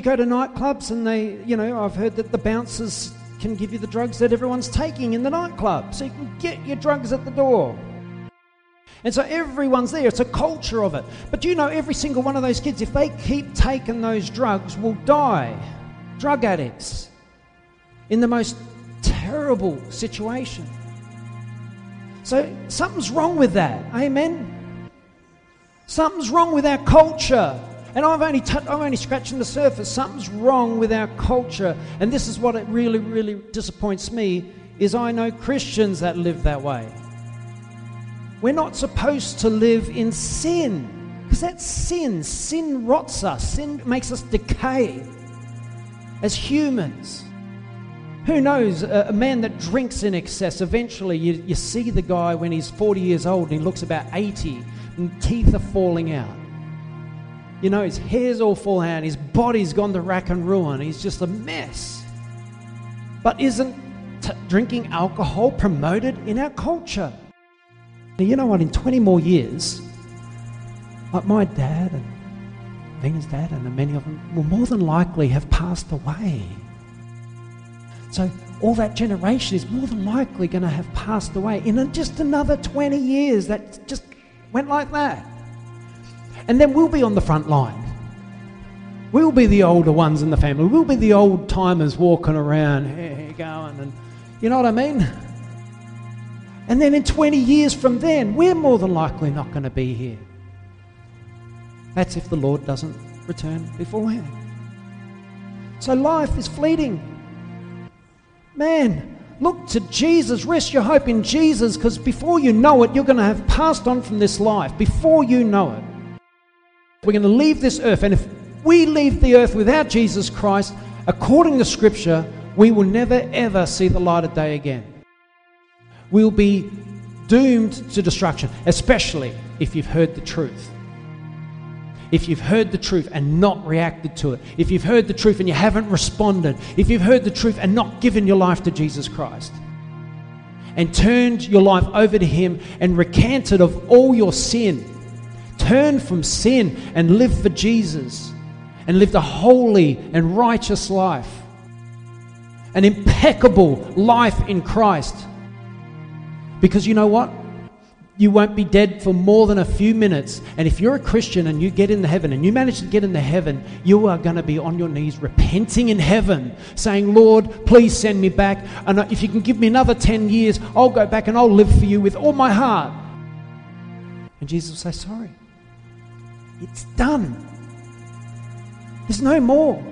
You go to nightclubs and they, you know, I've heard that the bouncers can give you the drugs that everyone's taking in the nightclub. So you can get your drugs at the door. And so everyone's there. It's a culture of it. But you know every single one of those kids, if they keep taking those drugs, will die? Drug addicts in the most terrible situation. So something's wrong with that. Amen. Something's wrong with our culture. And I've only, t- I'm only scratching the surface. Something's wrong with our culture. And this is what it really, really disappoints me is I know Christians that live that way. We're not supposed to live in sin because that's sin. Sin rots us, sin makes us decay as humans. Who knows? A, a man that drinks in excess, eventually you, you see the guy when he's 40 years old and he looks about 80 and teeth are falling out. You know, his hair's all falling out, his body's gone to rack and ruin, he's just a mess. But isn't t- drinking alcohol promoted in our culture? Now, you know what? In 20 more years, like my dad and Vina's dad and many of them will more than likely have passed away. So all that generation is more than likely going to have passed away in just another 20 years. That just went like that. And then we'll be on the front line. We'll be the older ones in the family. We'll be the old timers walking around, going, and you know what I mean? And then in 20 years from then, we're more than likely not going to be here. That's if the Lord doesn't return beforehand. So life is fleeting. Man, look to Jesus. Rest your hope in Jesus because before you know it, you're going to have passed on from this life. Before you know it, we're going to leave this earth. And if we leave the earth without Jesus Christ, according to Scripture, we will never ever see the light of day again We'll be doomed to destruction, especially if you've heard the truth. If you've heard the truth and not reacted to it, if you've heard the truth and you haven't responded, if you've heard the truth and not given your life to Jesus Christ, and turned your life over to Him and recanted of all your sin, turn from sin and live for Jesus and live a holy and righteous life, an impeccable life in Christ because you know what? You won't be dead for more than a few minutes. And if you're a Christian and you get into heaven and you manage to get into heaven, you are going to be on your knees repenting in heaven, saying, Lord, please send me back. And if you can give me another 10 years, I'll go back and I'll live for you with all my heart. And Jesus will say, Sorry. It's done. There's no more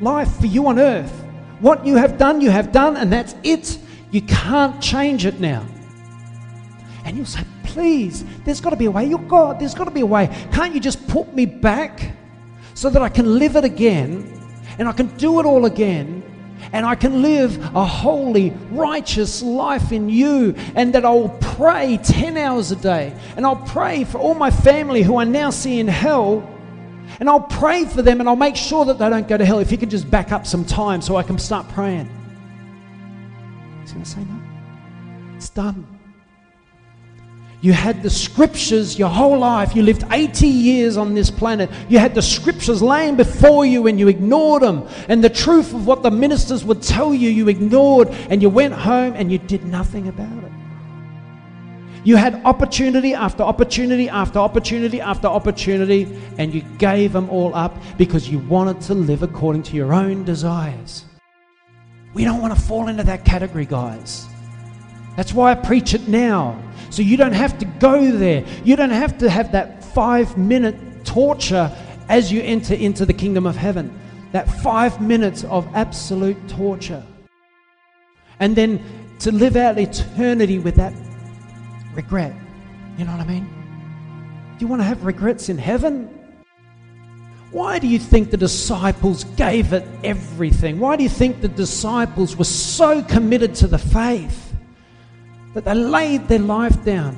life for you on earth. What you have done, you have done, and that's it. You can't change it now. And you'll say, please, there's got to be a way. You're God, there's got to be a way. Can't you just put me back so that I can live it again and I can do it all again? And I can live a holy, righteous life in you, and that I'll pray 10 hours a day, and I'll pray for all my family who I now see in hell, and I'll pray for them, and I'll make sure that they don't go to hell. If you could just back up some time so I can start praying. He's going to say, No, it's done. You had the scriptures your whole life. You lived 80 years on this planet. You had the scriptures laying before you and you ignored them. And the truth of what the ministers would tell you, you ignored. And you went home and you did nothing about it. You had opportunity after opportunity after opportunity after opportunity, and you gave them all up because you wanted to live according to your own desires. We don't want to fall into that category, guys. That's why I preach it now. So you don't have to go there. You don't have to have that five minute torture as you enter into the kingdom of heaven. That five minutes of absolute torture. And then to live out eternity with that regret. You know what I mean? Do you want to have regrets in heaven? Why do you think the disciples gave it everything? Why do you think the disciples were so committed to the faith? That they laid their life down.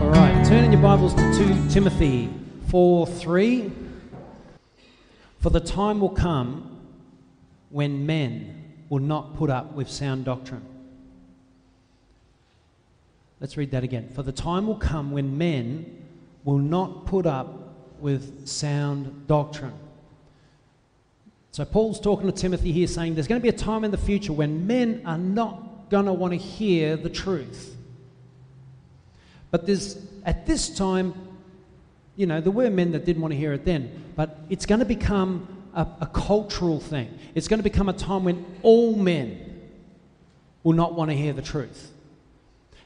All right, turn in your Bibles to 2 Timothy 4 3. For the time will come when men will not put up with sound doctrine. Let's read that again. For the time will come when men will not put up with sound doctrine. So Paul's talking to Timothy here saying there's going to be a time in the future when men are not going to want to hear the truth. But there's at this time, you know, there were men that didn't want to hear it then, but it's going to become a, a cultural thing. It's going to become a time when all men will not want to hear the truth.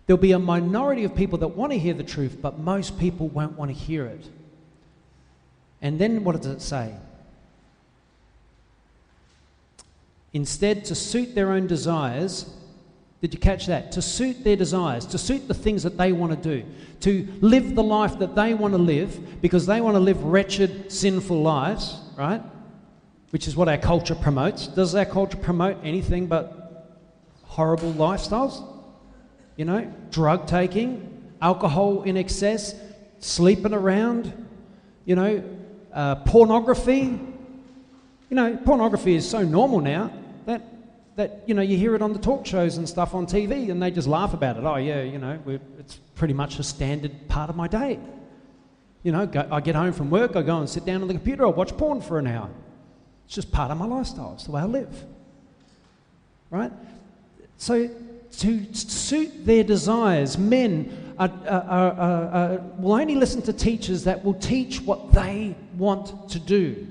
There'll be a minority of people that want to hear the truth, but most people won't want to hear it. And then what does it say? Instead, to suit their own desires, did you catch that? To suit their desires, to suit the things that they want to do, to live the life that they want to live because they want to live wretched, sinful lives, right? Which is what our culture promotes. Does our culture promote anything but horrible lifestyles? You know, drug taking, alcohol in excess, sleeping around, you know, uh, pornography. You know, pornography is so normal now that, that, you know, you hear it on the talk shows and stuff on TV and they just laugh about it. Oh, yeah, you know, it's pretty much a standard part of my day. You know, go, I get home from work, I go and sit down on the computer, I watch porn for an hour. It's just part of my lifestyle, it's the way I live. Right? So to suit their desires. Men are, are, are, will only listen to teachers that will teach what they want to do.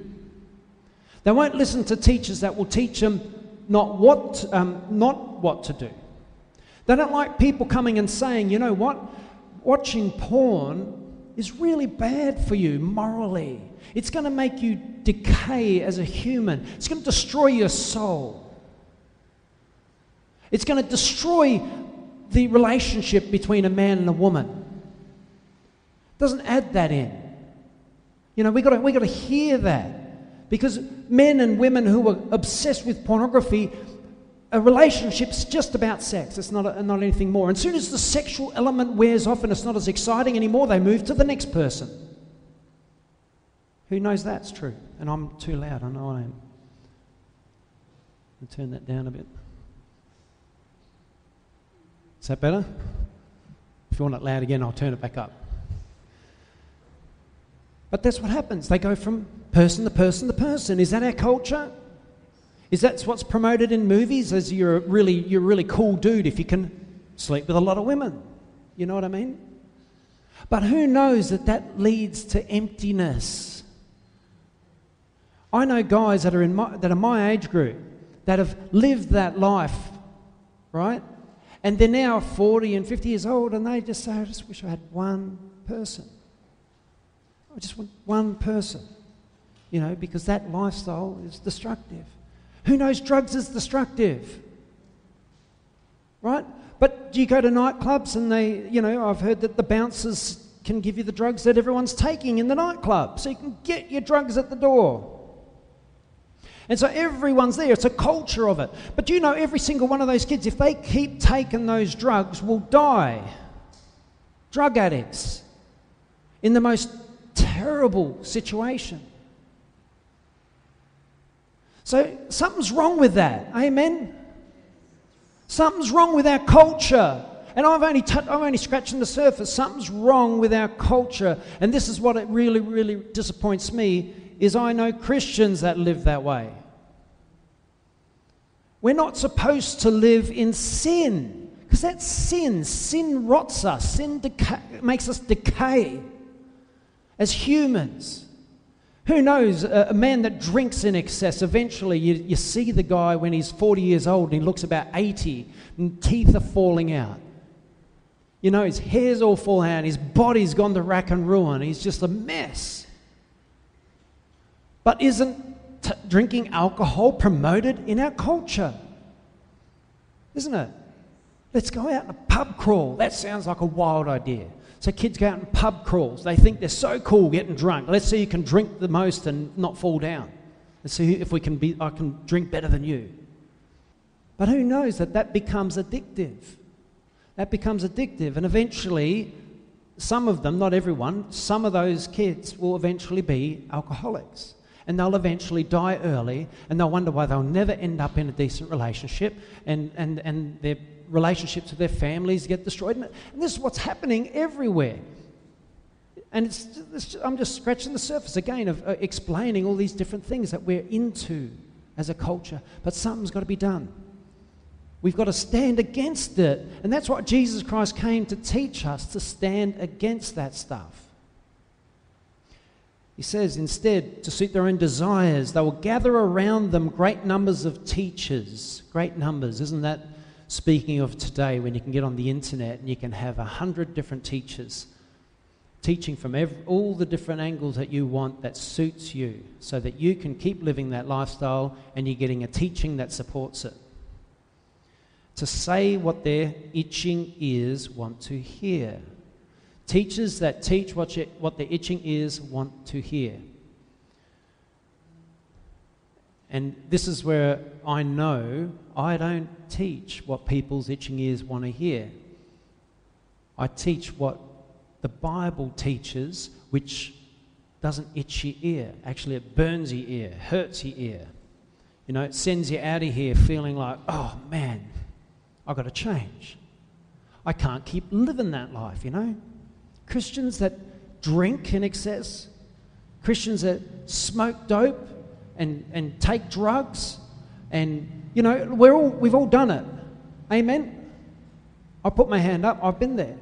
They won't listen to teachers that will teach them not what, um, not what to do. They don't like people coming and saying, you know what, watching porn is really bad for you morally. It's going to make you decay as a human, it's going to destroy your soul. It's going to destroy the relationship between a man and a woman. Doesn't add that in. You know, we've got we got to hear that. Because men and women who are obsessed with pornography, a relationship's just about sex. It's not, a, not anything more. And as soon as the sexual element wears off and it's not as exciting anymore, they move to the next person. Who knows that's true? And I'm too loud, I know I am. I'll turn that down a bit. Is that better? If you want it loud again, I'll turn it back up. But that's what happens. They go from person to person to person. Is that our culture? Is that what's promoted in movies? As you're a really, you're a really cool dude if you can sleep with a lot of women. You know what I mean? But who knows that that leads to emptiness? I know guys that are in my, that are my age group that have lived that life, right? And they're now 40 and 50 years old, and they just say, I just wish I had one person. I just want one person, you know, because that lifestyle is destructive. Who knows drugs is destructive? Right? But do you go to nightclubs and they, you know, I've heard that the bouncers can give you the drugs that everyone's taking in the nightclub. So you can get your drugs at the door. And so everyone's there. It's a culture of it. But you know every single one of those kids, if they keep taking those drugs, will die? Drug addicts in the most terrible situation. So something's wrong with that. Amen? Something's wrong with our culture. And I've only, t- I'm only scratching the surface. Something's wrong with our culture. And this is what it really, really disappoints me is I know Christians that live that way. We're not supposed to live in sin because that's sin. Sin rots us, sin deca- makes us decay as humans. Who knows, a, man that drinks in excess, eventually you, you see the guy when he's 40 years old and he looks about 80 and teeth are falling out. You know, his hair's all falling out, his body's gone to rack and ruin, he's just a mess. But isn't t- drinking alcohol promoted in our culture? Isn't it? Let's go out and a pub crawl. That sounds like a wild idea. So kids go out in pub crawls. They think they're so cool getting drunk. Let's see who can drink the most and not fall down. Let's see if we can be, I can drink better than you. But who knows that that becomes addictive? That becomes addictive, and eventually, some of them, not everyone, some of those kids will eventually be alcoholics and they'll eventually die early and they'll wonder why they'll never end up in a decent relationship and, and, and their relationships with their families get destroyed. And this is what's happening everywhere. And it's, it's, I'm just scratching the surface again of uh, explaining all these different things that we're into as a culture. But something's got to be done. We've got to stand against it. And that's what Jesus Christ came to teach us to stand against that stuff. He says, instead, to suit their own desires, they will gather around them great numbers of teachers. Great numbers. Isn't that speaking of today when you can get on the internet and you can have a hundred different teachers teaching from every, all the different angles that you want that suits you so that you can keep living that lifestyle and you're getting a teaching that supports it. To say what their itching ears want to hear. Teachers that teach what, you, what their itching ears want to hear. And this is where I know I don't teach what people's itching ears want to hear. I teach what the Bible teaches, which doesn't itch your ear. Actually, it burns your ear, hurts your ear. You know, it sends you out of here feeling like, oh man, I've got to change. I can't keep living that life, you know? Christians that drink in excess, Christians that smoke dope and, and take drugs, and, you know, we're all, we've all done it. Amen? I put my hand up, I've been there.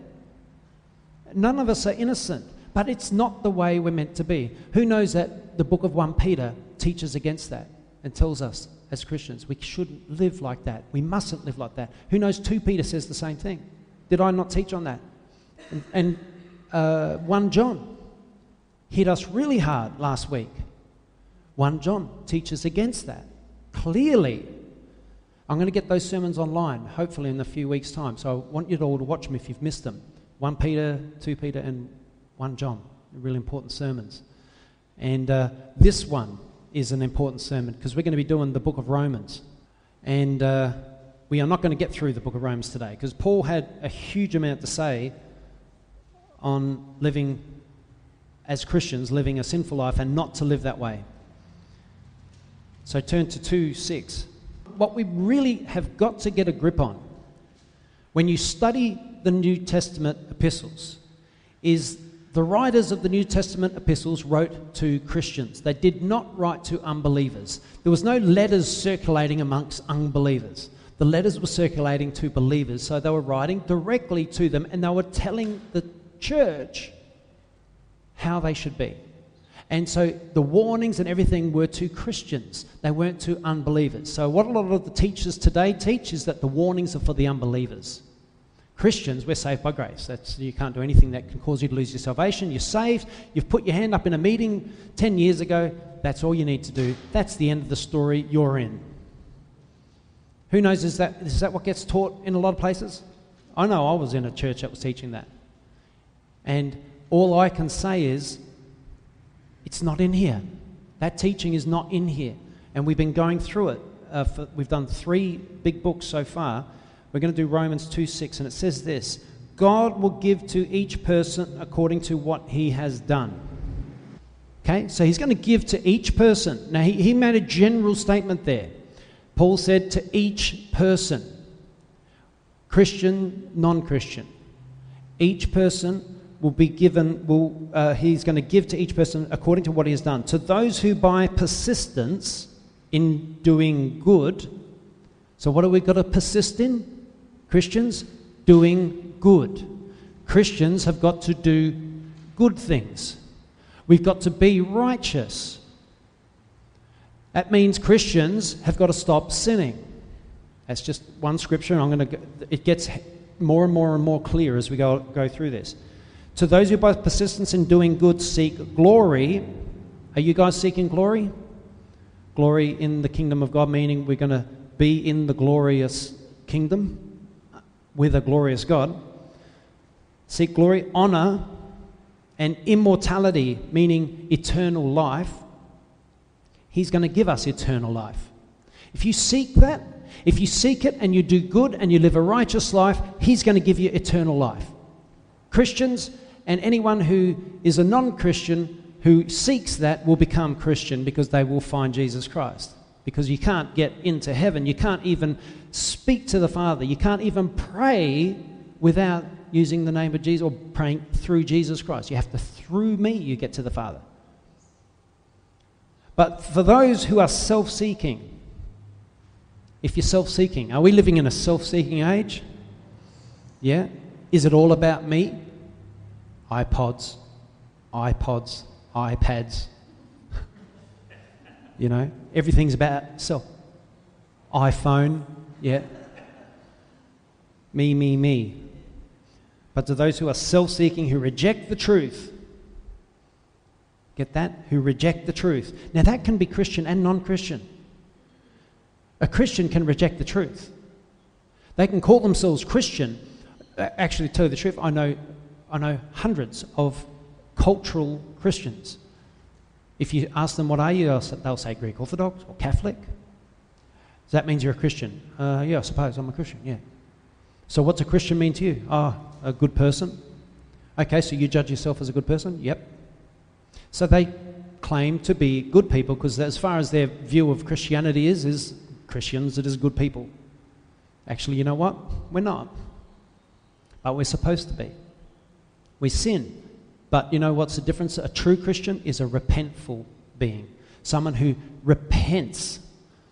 None of us are innocent, but it's not the way we're meant to be. Who knows that the book of 1 Peter teaches against that and tells us as Christians we shouldn't live like that. We mustn't live like that. Who knows 2 Peter says the same thing. Did I not teach on that? And, and uh, 1 John hit us really hard last week. 1 John teaches against that. Clearly, I'm going to get those sermons online, hopefully in a few weeks' time. So I want you all to watch them if you've missed them. 1 Peter, 2 Peter, and 1 John. Really important sermons. And uh, this one is an important sermon because we're going to be doing the book of Romans. And uh, we are not going to get through the book of Romans today because Paul had a huge amount to say on living as Christians, living a sinful life, and not to live that way. So turn to 2 6. What we really have got to get a grip on when you study the New Testament epistles is the writers of the New Testament epistles wrote to Christians. They did not write to unbelievers. There was no letters circulating amongst unbelievers. The letters were circulating to believers, so they were writing directly to them and they were telling the church how they should be. And so the warnings and everything were to Christians, they weren't to unbelievers. So, what a lot of the teachers today teach is that the warnings are for the unbelievers. Christians, we're saved by grace. That's, you can't do anything that can cause you to lose your salvation. You're saved. You've put your hand up in a meeting 10 years ago. That's all you need to do. That's the end of the story. You're in. Who knows, is that, is that what gets taught in a lot of places? I know I was in a church that was teaching that. And all I can say is, it's not in here. That teaching is not in here. And we've been going through it. Uh, for, we've done three big books so far we're going to do Romans 2 6, and it says this God will give to each person according to what he has done. Okay, so he's going to give to each person. Now, he, he made a general statement there. Paul said to each person, Christian, non Christian. Each person will be given, will, uh, he's going to give to each person according to what he has done. To those who by persistence in doing good, so what have we got to persist in? Christians doing good. Christians have got to do good things. We've got to be righteous. That means Christians have got to stop sinning. That's just one scripture. I'm going to. It gets more and more and more clear as we go go through this. To those who by persistence in doing good seek glory, are you guys seeking glory? Glory in the kingdom of God, meaning we're going to be in the glorious kingdom with a glorious God. Seek glory, honor, and immortality, meaning eternal life. He's going to give us eternal life. If you seek that, if you seek it and you do good and you live a righteous life, He's going to give you eternal life. Christians and anyone who is a non Christian who seeks that will become Christian because they will find Jesus Christ. Because you can't get into heaven, you can't even speak to the Father. You can't even pray without using the name of Jesus or praying through Jesus Christ. You have to, through me, you get to the Father. But for those who are self seeking, if you're self seeking, are we living in a self seeking age? Yeah? Is it all about me? iPods, iPods, iPads. you know, everything's about self. iPhone, yeah. Me, me, me. But to those who are self seeking, who reject the truth, get that? Who reject the truth. Now, that can be Christian and non Christian. A Christian can reject the truth. They can call themselves Christian. Uh, actually, to tell you the truth, I know, I know hundreds of cultural Christians. If you ask them, what are you? They'll say Greek Orthodox or Catholic. Does that means you're a Christian? Uh, yeah, I suppose I'm a Christian, yeah. So, what's a Christian mean to you? Oh, a good person. Okay, so you judge yourself as a good person? Yep. So they claim to be good people because, as far as their view of Christianity is, is Christians, it is good people. Actually, you know what? We're not. But we're supposed to be. We sin. But you know what's the difference? A true Christian is a repentful being, someone who repents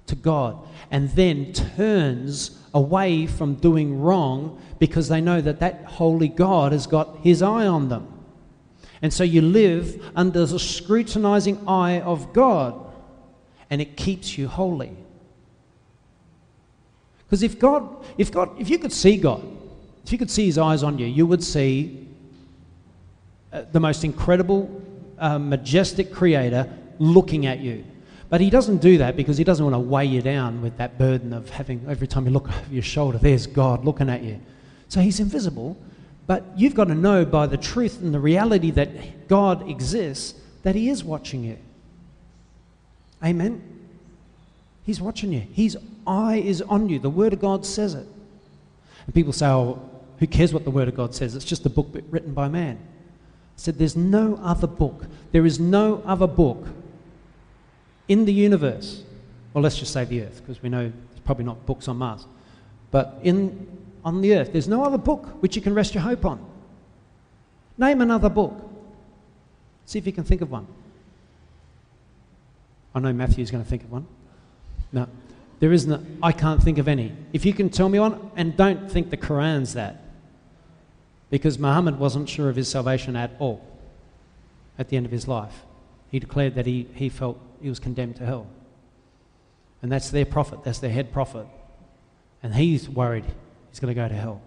to God and then turns away from doing wrong because they know that that holy God has got his eye on them. And so you live under the scrutinizing eye of God and it keeps you holy. Because if God, if God, if you could see God, if you could see His eyes on you, you would see uh, the most incredible, uh, majestic Creator looking at you. But He doesn't do that because He doesn't want to weigh you down with that burden of having every time you look over your shoulder, there's God looking at you. So He's invisible, but you've got to know by the truth and the reality that God exists that He is watching you. Amen. He's watching you. His eye is on you. The Word of God says it. And people say, oh, who cares what the Word of God says? It's just a book written by man. Said, there's no other book. There is no other book in the universe. Well, let's just say the earth, because we know there's probably not books on Mars. But in, on the earth, there's no other book which you can rest your hope on. Name another book. See if you can think of one. I know Matthew's going to think of one. No, there isn't. I can't think of any. If you can tell me one, and don't think the Quran's that, because Muhammad wasn't sure of his salvation at all at the end of his life. He declared that he, he felt he was condemned to hell. And that's their prophet, that's their head prophet. And he's worried he's going to go to hell.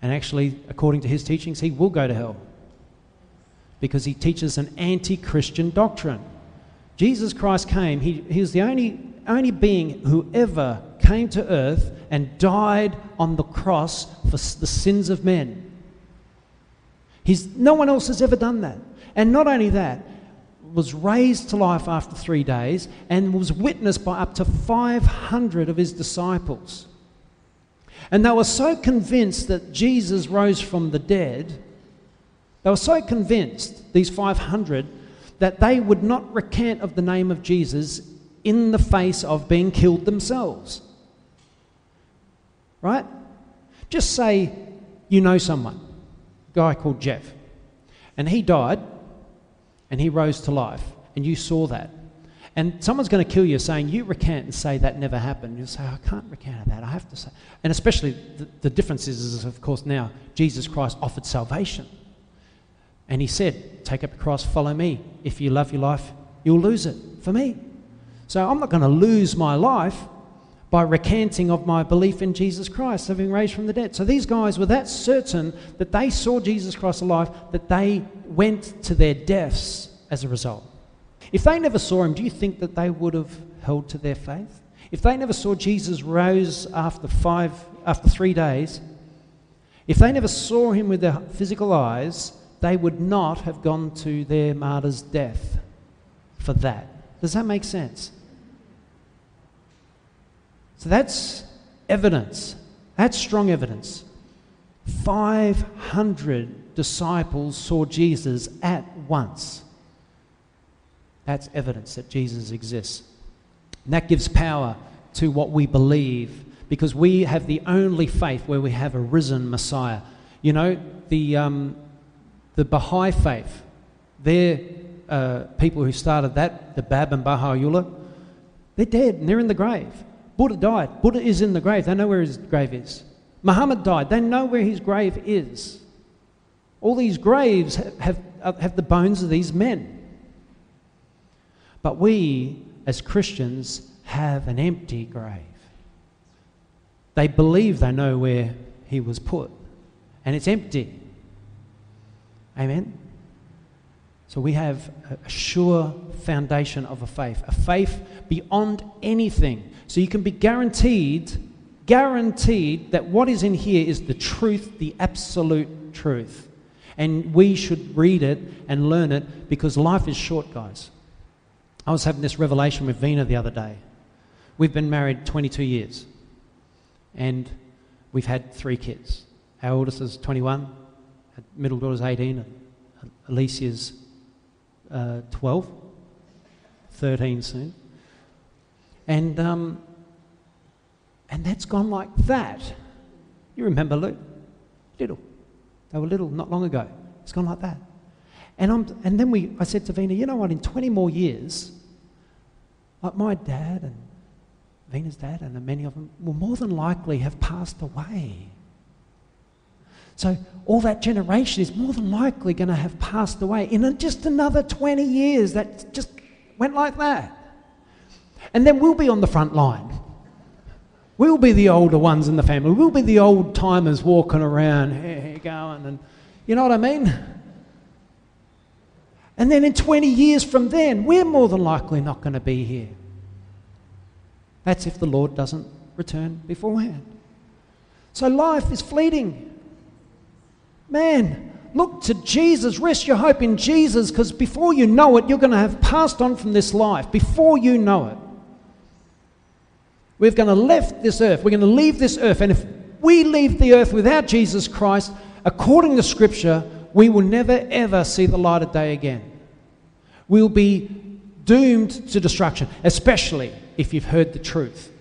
And actually, according to his teachings, he will go to hell because he teaches an anti Christian doctrine. Jesus Christ came, he, he was the only only being who ever came to earth and died on the cross for the sins of men. He's, no one else has ever done that. And not only that, was raised to life after three days and was witnessed by up to 500 of his disciples. And they were so convinced that Jesus rose from the dead, they were so convinced, these 500, that they would not recant of the name of Jesus in the face of being killed themselves. Right? Just say you know someone, guy called Jeff, and he died and he rose to life, and you saw that. And someone's going to kill you saying, You recant and say that never happened. You'll say, I can't recant that. I have to say. And especially the, the difference is, is, of course, now Jesus Christ offered salvation. And he said, Take up the cross, follow me. If you love your life, you'll lose it for me. So I'm not going to lose my life by recanting of my belief in Jesus Christ, having raised from the dead. So these guys were that certain that they saw Jesus Christ alive that they went to their deaths as a result. If they never saw him, do you think that they would have held to their faith? If they never saw Jesus rose after five, after three days, if they never saw him with their physical eyes, they would not have gone to their martyr's death for that. Does that make sense? So that's evidence. That's strong evidence. 500 disciples saw Jesus at once. That's evidence that Jesus exists. And that gives power to what we believe because we have the only faith where we have a risen Messiah. You know, the, um, the Baha'i faith, they're uh, people who started that, the Bab and Baha'u'llah, they're dead and they're in the grave. Buddha died. Buddha is in the grave. They know where his grave is. Muhammad died. They know where his grave is. All these graves have, have, have the bones of these men. But we, as Christians, have an empty grave. They believe they know where he was put, and it's empty. Amen? So we have a sure foundation of a faith, a faith beyond anything. So you can be guaranteed, guaranteed that what is in here is the truth, the absolute truth. And we should read it and learn it because life is short, guys. I was having this revelation with Vina the other day. We've been married 22 years and we've had three kids. Our oldest is 21, our middle daughter's 18, and Alicia's uh, 12, 13 soon. And, um, and that's gone like that. You remember Luke? Little. They were little not long ago. It's gone like that. And, I'm, and then we, I said to Vina, you know what, in 20 more years, like my dad and Vina's dad and many of them will more than likely have passed away. So all that generation is more than likely going to have passed away in just another 20 years. That just went like that. And then we'll be on the front line. We'll be the older ones in the family. We'll be the old timers walking around, here, going, and you know what I mean? And then in 20 years from then, we're more than likely not going to be here. That's if the Lord doesn't return beforehand. So life is fleeting. Man, look to Jesus. Rest your hope in Jesus because before you know it, you're going to have passed on from this life. Before you know it. We're going to left this earth. We're going to leave this earth. And if we leave the earth without Jesus Christ, according to Scripture, we will never ever see the light of day again. We'll be doomed to destruction, especially if you've heard the truth.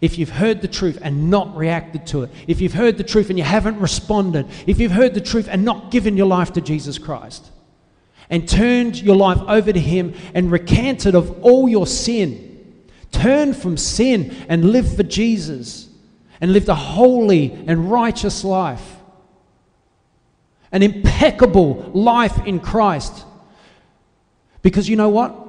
If you've heard the truth and not reacted to it, if you've heard the truth and you haven't responded, if you've heard the truth and not given your life to Jesus Christ, and turned your life over to Him and recanted of all your sin, turn from sin and live for Jesus and lived a holy and righteous life, an impeccable life in Christ. Because you know what?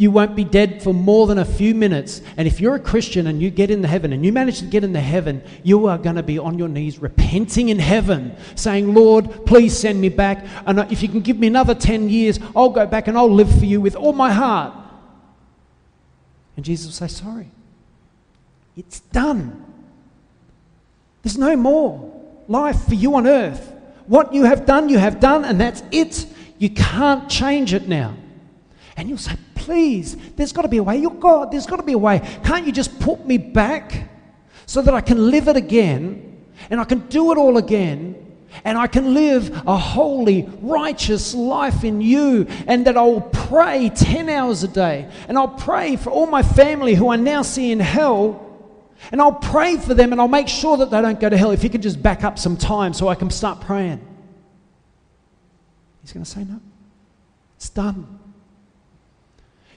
you won't be dead for more than a few minutes. And if you're a Christian and you get into heaven and you manage to get into heaven, you are going to be on your knees repenting in heaven, saying, Lord, please send me back. And if you can give me another 10 years, I'll go back and I'll live for you with all my heart. And Jesus will say, Sorry, it's done. There's no more life for you on earth. What you have done, you have done, and that's it. You can't change it now. And you'll say, please, there's got to be a way. You're God, there's got to be a way. Can't you just put me back so that I can live it again and I can do it all again? And I can live a holy, righteous life in you, and that I'll pray 10 hours a day. And I'll pray for all my family who I now see in hell. And I'll pray for them and I'll make sure that they don't go to hell. If you could just back up some time so I can start praying. He's going to say, No, it's done.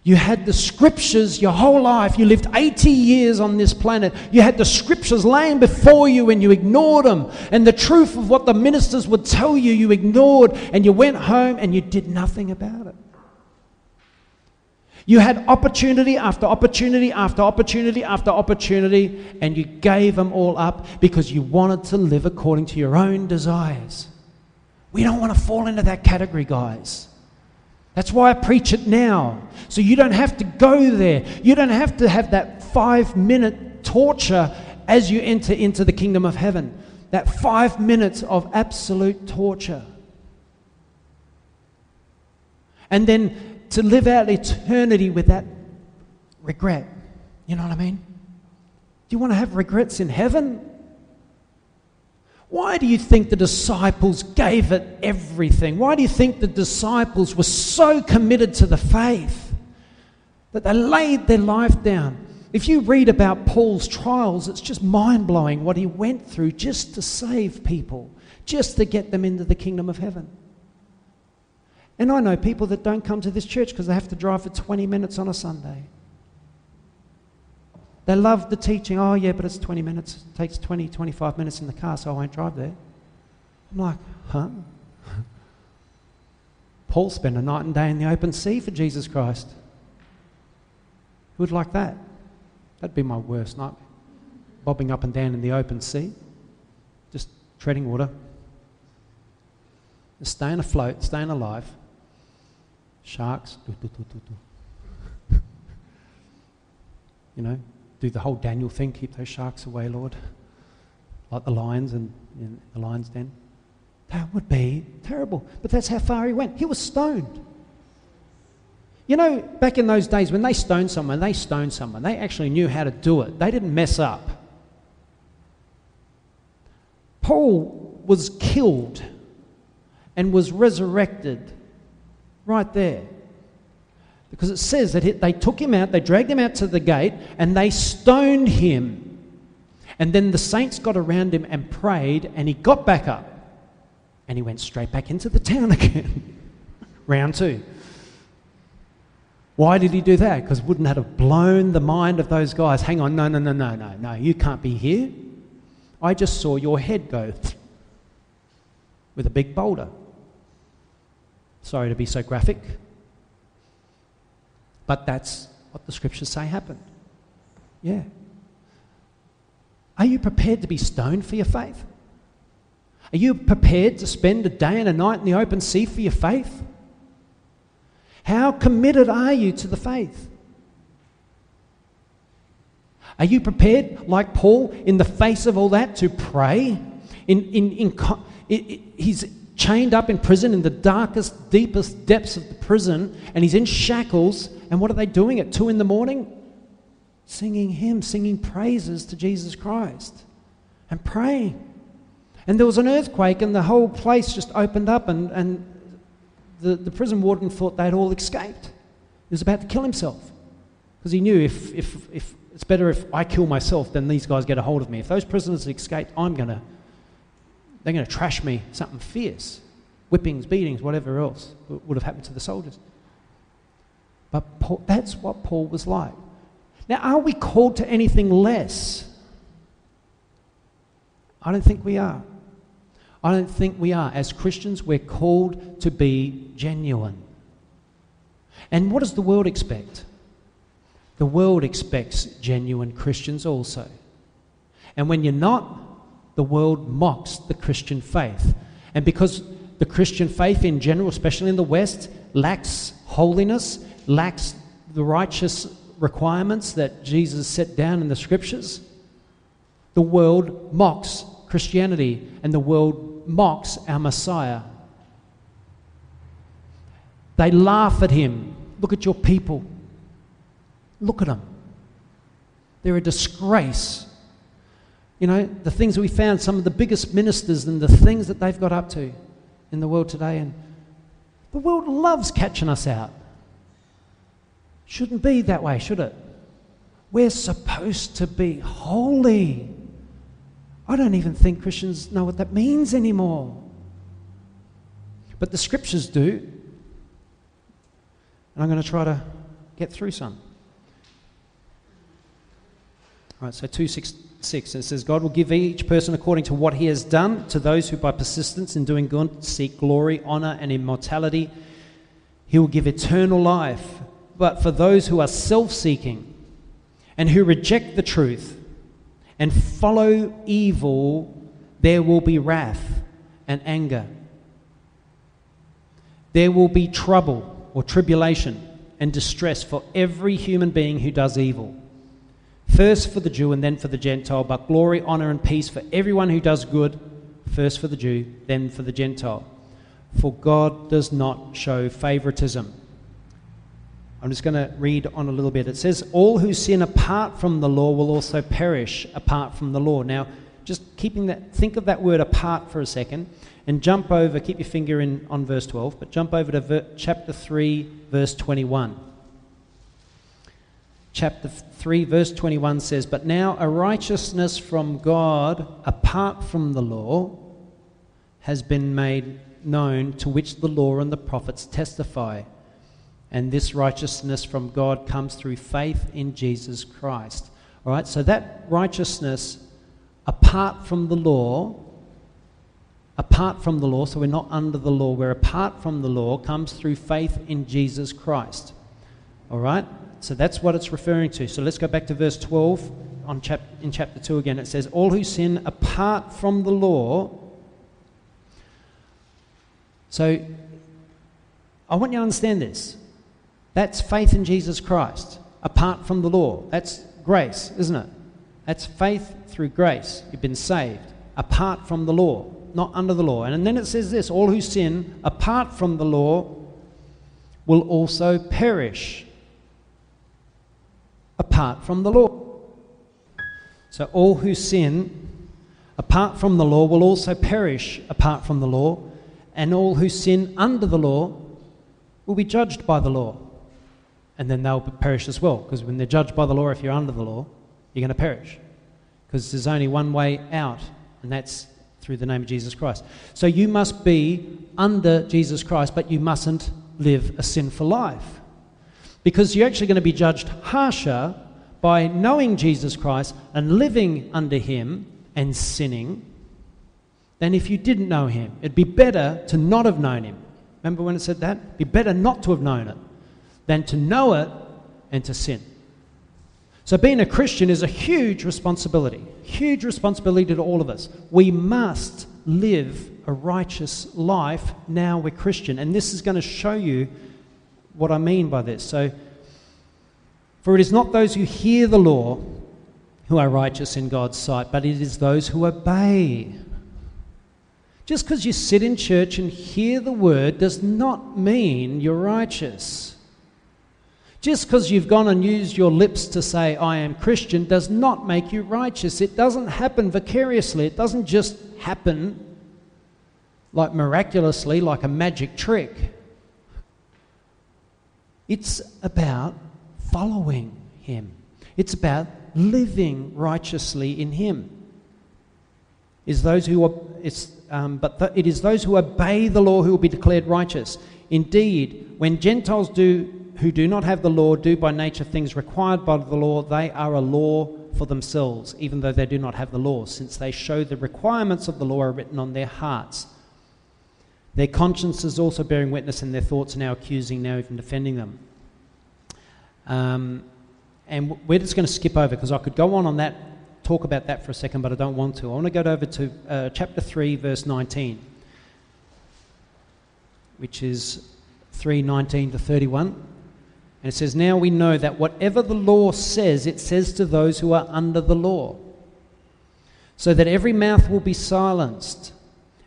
You had the scriptures your whole life. You lived 80 years on this planet. You had the scriptures laying before you and you ignored them. And the truth of what the ministers would tell you, you ignored. And you went home and you did nothing about it. You had opportunity after opportunity after opportunity after opportunity, and you gave them all up because you wanted to live according to your own desires. We don't want to fall into that category, guys. That's why I preach it now. So you don't have to go there. You don't have to have that five minute torture as you enter into the kingdom of heaven. That five minutes of absolute torture. And then to live out eternity with that regret. You know what I mean? Do you want to have regrets in heaven? Why do you think the disciples gave it everything? Why do you think the disciples were so committed to the faith that they laid their life down? If you read about Paul's trials, it's just mind blowing what he went through just to save people, just to get them into the kingdom of heaven. And I know people that don't come to this church because they have to drive for 20 minutes on a Sunday. They love the teaching. Oh, yeah, but it's 20 minutes. It takes 20, 25 minutes in the car, so I won't drive there. I'm like, huh? Paul spent a night and day in the open sea for Jesus Christ. Who would like that? That'd be my worst nightmare. Bobbing up and down in the open sea, just treading water, just staying afloat, staying alive. Sharks, you know, do the whole Daniel thing, keep those sharks away, Lord, like the lions and in the lion's den. That would be terrible. But that's how far he went. He was stoned. You know, back in those days when they stoned someone, they stoned someone. They actually knew how to do it, they didn't mess up. Paul was killed and was resurrected right there. Because it says that they took him out, they dragged him out to the gate, and they stoned him. And then the saints got around him and prayed, and he got back up. And he went straight back into the town again. Round two. Why did he do that? Because wouldn't that have blown the mind of those guys? Hang on, no, no, no, no, no, no, you can't be here. I just saw your head go with a big boulder. Sorry to be so graphic, but that's what the scriptures say happened. Yeah. Are you prepared to be stoned for your faith? Are you prepared to spend a day and a night in the open sea for your faith? How committed are you to the faith? Are you prepared, like Paul, in the face of all that, to pray? In, in, in, he's chained up in prison in the darkest, deepest depths of the prison, and he's in shackles. And what are they doing at two in the morning? Singing hymns, singing praises to Jesus Christ, and praying. And there was an earthquake, and the whole place just opened up, and, and the, the prison warden thought they'd all escaped. He was about to kill himself because he knew if, if, if it's better if I kill myself than these guys get a hold of me. If those prisoners escaped, I'm going to, they're going to trash me something fierce. Whippings, beatings, whatever else would have happened to the soldiers. But Paul, that's what Paul was like. Now, are we called to anything less? I don't think we are. I don't think we are. As Christians, we're called to be genuine. And what does the world expect? The world expects genuine Christians also. And when you're not, the world mocks the Christian faith. And because the Christian faith in general, especially in the West, lacks holiness, lacks the righteous requirements that Jesus set down in the scriptures, the world mocks Christianity and the world mocks our Messiah. They laugh at him. Look at your people. Look at them. They're a disgrace. You know, the things we found, some of the biggest ministers and the things that they've got up to in the world today. And the world loves catching us out. Shouldn't be that way, should it? We're supposed to be holy. I don't even think Christians know what that means anymore. But the scriptures do. And I'm going to try to get through some. All right, so 266, it says, God will give each person according to what he has done. To those who by persistence in doing good seek glory, honor, and immortality, he will give eternal life. But for those who are self seeking and who reject the truth, and follow evil, there will be wrath and anger. There will be trouble or tribulation and distress for every human being who does evil. First for the Jew and then for the Gentile, but glory, honor, and peace for everyone who does good, first for the Jew, then for the Gentile. For God does not show favoritism. I'm just going to read on a little bit. It says, All who sin apart from the law will also perish apart from the law. Now, just keeping that, think of that word apart for a second and jump over, keep your finger in on verse 12, but jump over to ver, chapter 3, verse 21. chapter 3, verse 21 says, But now a righteousness from God apart from the law has been made known, to which the law and the prophets testify. And this righteousness from God comes through faith in Jesus Christ. All right, so that righteousness apart from the law, apart from the law, so we're not under the law, we're apart from the law, comes through faith in Jesus Christ. All right? So that's what it's referring to. So let's go back to verse 12 on chap- in chapter 2 again. It says, All who sin apart from the law. So I want you to understand this. That's faith in Jesus Christ apart from the law. That's grace, isn't it? That's faith through grace. You've been saved apart from the law, not under the law. And then it says this all who sin apart from the law will also perish apart from the law. So all who sin apart from the law will also perish apart from the law, and all who sin under the law will be judged by the law. And then they'll perish as well, because when they're judged by the law, if you're under the law, you're going to perish. Because there's only one way out, and that's through the name of Jesus Christ. So you must be under Jesus Christ, but you mustn't live a sinful life. Because you're actually going to be judged harsher by knowing Jesus Christ and living under Him and sinning than if you didn't know Him. It'd be better to not have known Him. Remember when it said that? It'd be better not to have known it than to know it and to sin. So, being a Christian is a huge responsibility, huge responsibility to all of us. We must live a righteous life now we're Christian. And this is going to show you what I mean by this. So, for it is not those who hear the law who are righteous in God's sight, but it is those who obey. Just because you sit in church and hear the word does not mean you're righteous. Just because you've gone and used your lips to say, I am Christian, does not make you righteous. It doesn't happen vicariously. It doesn't just happen like miraculously, like a magic trick. It's about following Him, it's about living righteously in Him. Is those who are, it's, um, but it is those who obey the law who will be declared righteous. Indeed, when Gentiles do who do not have the law do by nature things required by the law, they are a law for themselves, even though they do not have the law, since they show the requirements of the law are written on their hearts. Their consciences also bearing witness, and their thoughts are now accusing, now even defending them. Um, and we're just going to skip over because I could go on on that, talk about that for a second, but I don't want to. I want to go over to uh, chapter 3, verse 19, which is 3:19 to 31. And it says, Now we know that whatever the law says, it says to those who are under the law, so that every mouth will be silenced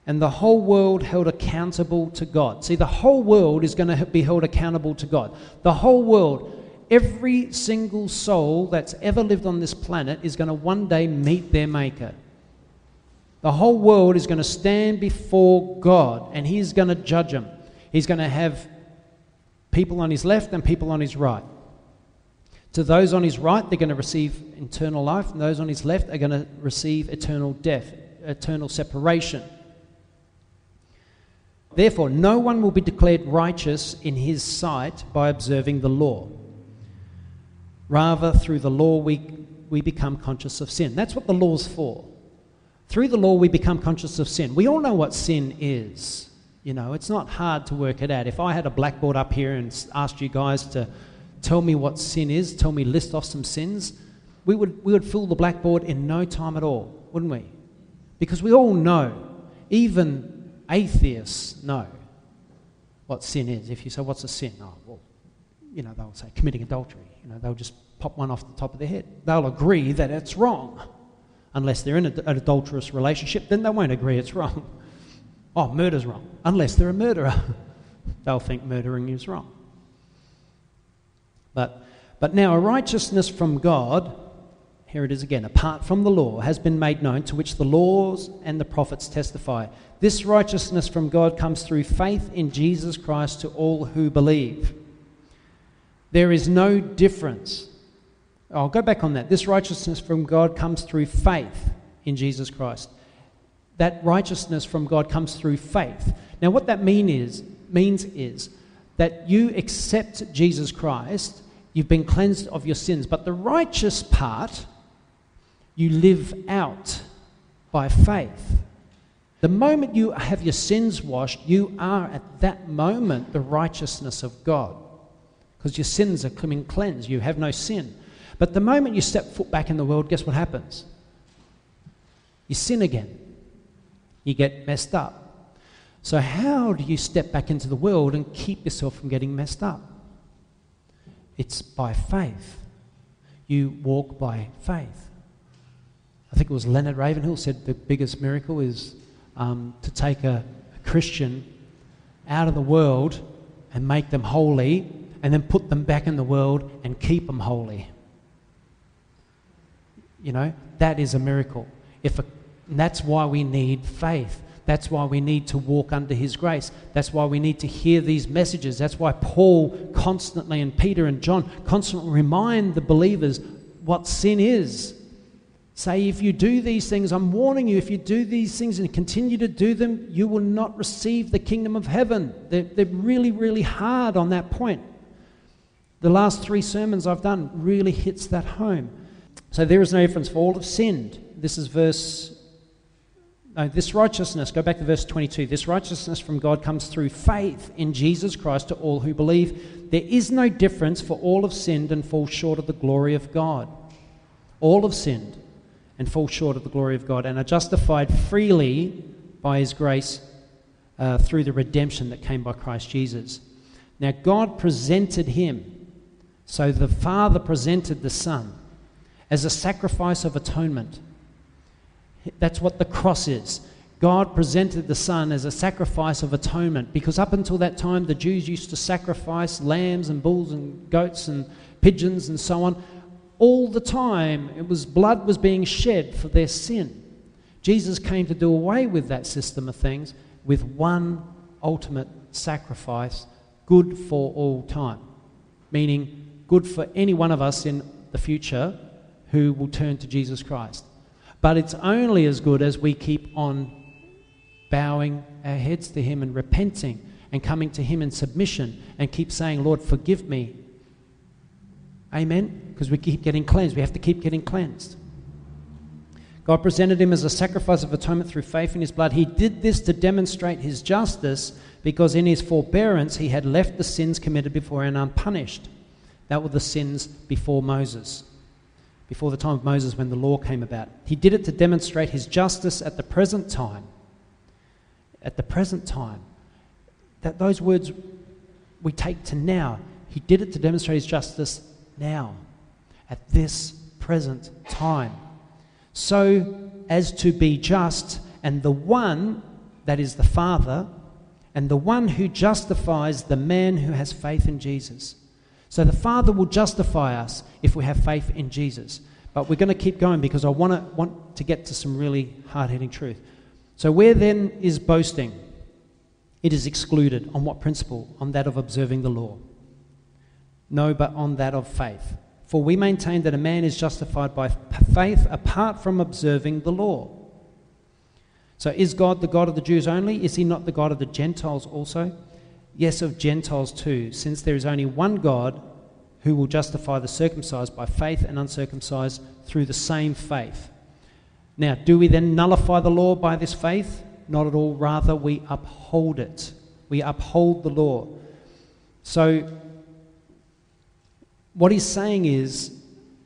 and the whole world held accountable to God. See, the whole world is going to be held accountable to God. The whole world, every single soul that's ever lived on this planet is going to one day meet their Maker. The whole world is going to stand before God and He's going to judge them. He's going to have people on His left and people on His right. To those on His right, they're going to receive eternal life, and those on His left are going to receive eternal death, eternal separation. Therefore, no one will be declared righteous in his sight by observing the law. Rather, through the law, we, we become conscious of sin. That's what the law's for. Through the law, we become conscious of sin. We all know what sin is. You know, it's not hard to work it out. If I had a blackboard up here and asked you guys to tell me what sin is, tell me, list off some sins, we would, we would fill the blackboard in no time at all, wouldn't we? Because we all know, even atheists know what sin is. If you say, What's a sin? Oh, well, you know, they'll say committing adultery. You know, they'll just pop one off the top of their head. They'll agree that it's wrong. Unless they're in an adulterous relationship, then they won't agree it's wrong. Oh, murder's wrong. Unless they're a murderer, they'll think murdering is wrong. But, but now, a righteousness from God here it is again, apart from the law, has been made known, to which the laws and the prophets testify. This righteousness from God comes through faith in Jesus Christ to all who believe. There is no difference I'll go back on that. This righteousness from God comes through faith in Jesus Christ. That righteousness from God comes through faith. Now, what that mean is, means is that you accept Jesus Christ, you've been cleansed of your sins, but the righteous part you live out by faith. The moment you have your sins washed, you are at that moment the righteousness of God because your sins are coming cleansed. You have no sin. But the moment you step foot back in the world, guess what happens? You sin again. You get messed up. So, how do you step back into the world and keep yourself from getting messed up? It's by faith. You walk by faith. I think it was Leonard Ravenhill said the biggest miracle is um, to take a, a Christian out of the world and make them holy and then put them back in the world and keep them holy. You know, that is a miracle. If a, that's why we need faith. That's why we need to walk under His grace. That's why we need to hear these messages. That's why Paul constantly, and Peter and John constantly remind the believers what sin is. Say, if you do these things, I'm warning you, if you do these things and continue to do them, you will not receive the kingdom of heaven. They're, they're really, really hard on that point. The last three sermons I've done really hits that home. So there is no difference, for all have sinned. This is verse. No, this righteousness, go back to verse 22. This righteousness from God comes through faith in Jesus Christ to all who believe. There is no difference, for all have sinned and fall short of the glory of God. All have sinned and fall short of the glory of God and are justified freely by His grace uh, through the redemption that came by Christ Jesus. Now, God presented Him, so the Father presented the Son as a sacrifice of atonement. That's what the cross is. God presented the Son as a sacrifice of atonement because up until that time, the Jews used to sacrifice lambs and bulls and goats and pigeons and so on. All the time it was blood was being shed for their sin. Jesus came to do away with that system of things with one ultimate sacrifice good for all time. Meaning good for any one of us in the future who will turn to jesus christ but it's only as good as we keep on bowing our heads to him and repenting and coming to him in submission and keep saying lord forgive me Amen? Because we keep getting cleansed. We have to keep getting cleansed. God presented him as a sacrifice of atonement through faith in his blood. He did this to demonstrate his justice because in his forbearance he had left the sins committed before and unpunished. That were the sins before Moses, before the time of Moses when the law came about. He did it to demonstrate his justice at the present time. At the present time. That those words we take to now. He did it to demonstrate his justice now, at this present time, so as to be just, and the one that is the Father, and the one who justifies the man who has faith in Jesus. So the Father will justify us if we have faith in Jesus. But we're going to keep going because I want to, want to get to some really hard hitting truth. So, where then is boasting? It is excluded. On what principle? On that of observing the law. No, but on that of faith. For we maintain that a man is justified by faith apart from observing the law. So, is God the God of the Jews only? Is he not the God of the Gentiles also? Yes, of Gentiles too, since there is only one God who will justify the circumcised by faith and uncircumcised through the same faith. Now, do we then nullify the law by this faith? Not at all. Rather, we uphold it. We uphold the law. So, what he's saying is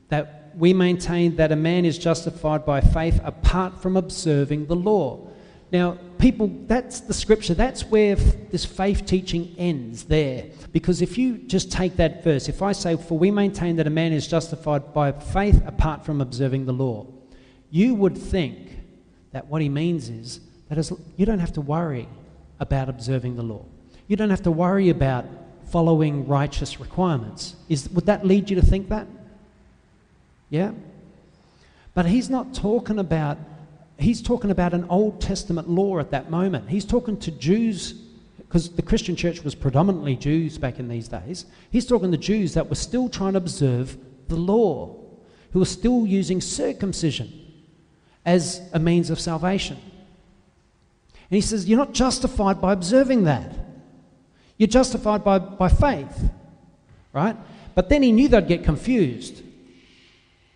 that we maintain that a man is justified by faith apart from observing the law. Now, people, that's the scripture. That's where this faith teaching ends there. Because if you just take that verse, if I say, For we maintain that a man is justified by faith apart from observing the law, you would think that what he means is that you don't have to worry about observing the law. You don't have to worry about following righteous requirements. Is, would that lead you to think that? Yeah? But he's not talking about, he's talking about an Old Testament law at that moment. He's talking to Jews, because the Christian church was predominantly Jews back in these days. He's talking to Jews that were still trying to observe the law. who were still using circumcision as a means of salvation. And he says, You're not justified by observing that. You're justified by, by faith, right? But then he knew they'd get confused.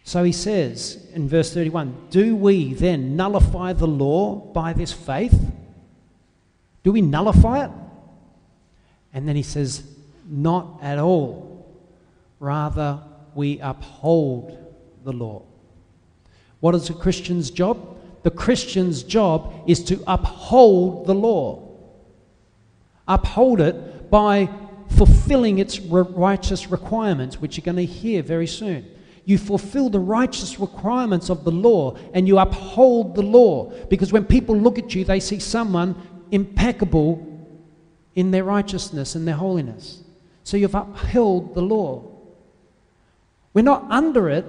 So he says in verse 31 Do we then nullify the law by this faith? Do we nullify it? And then he says, Not at all. Rather, we uphold the law. What is a Christian's job? The Christian's job is to uphold the law. Uphold it by fulfilling its righteous requirements, which you're going to hear very soon. You fulfill the righteous requirements of the law and you uphold the law. Because when people look at you, they see someone impeccable in their righteousness and their holiness. So you've upheld the law. We're not under it,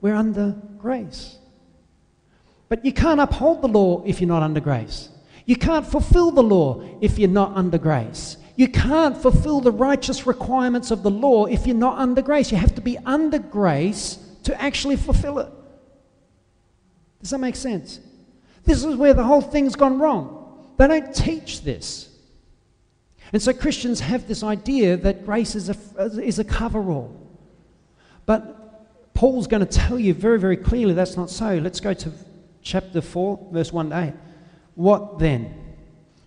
we're under grace. But you can't uphold the law if you're not under grace. You can't fulfill the law if you're not under grace. You can't fulfill the righteous requirements of the law if you're not under grace. You have to be under grace to actually fulfill it. Does that make sense? This is where the whole thing's gone wrong. They don't teach this. And so Christians have this idea that grace is a, is a cover all. But Paul's going to tell you very, very clearly that's not so. Let's go to chapter 4, verse 1 to 8. What then?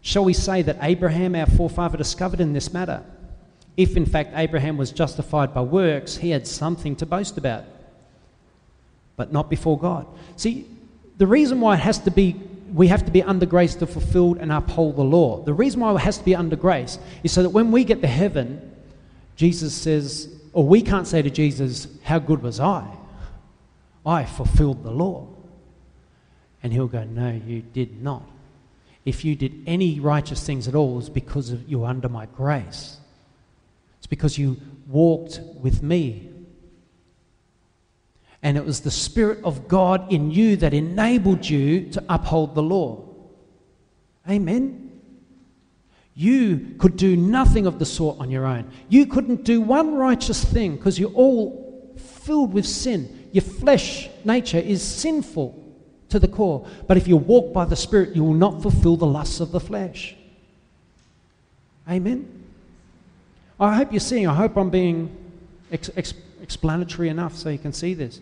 Shall we say that Abraham, our forefather, discovered in this matter? If in fact Abraham was justified by works, he had something to boast about, but not before God. See, the reason why it has to be we have to be under grace to fulfill and uphold the law. The reason why it has to be under grace is so that when we get to heaven, Jesus says, or we can't say to Jesus, How good was I? I fulfilled the law. And he'll go, No, you did not. If you did any righteous things at all, it's because of, you were under my grace. It's because you walked with me. And it was the Spirit of God in you that enabled you to uphold the law. Amen. You could do nothing of the sort on your own. You couldn't do one righteous thing because you're all filled with sin. Your flesh nature is sinful to the core. But if you walk by the Spirit, you will not fulfill the lusts of the flesh. Amen? I hope you're seeing, I hope I'm being ex- ex- explanatory enough so you can see this.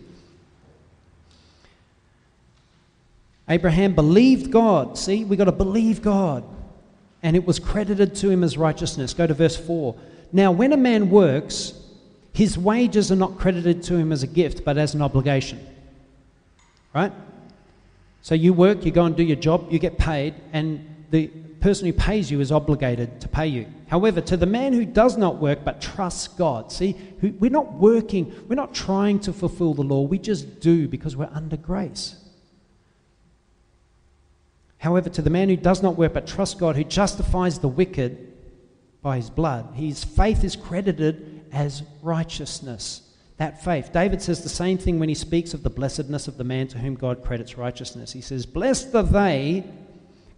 Abraham believed God. See, we've got to believe God. And it was credited to him as righteousness. Go to verse 4. Now, when a man works, his wages are not credited to him as a gift, but as an obligation. Right? So you work, you go and do your job, you get paid, and the person who pays you is obligated to pay you. However, to the man who does not work but trusts God, see, we're not working, we're not trying to fulfill the law, we just do because we're under grace. However, to the man who does not work but trusts God, who justifies the wicked by his blood, his faith is credited as righteousness that faith. David says the same thing when he speaks of the blessedness of the man to whom God credits righteousness. He says, Blessed are they.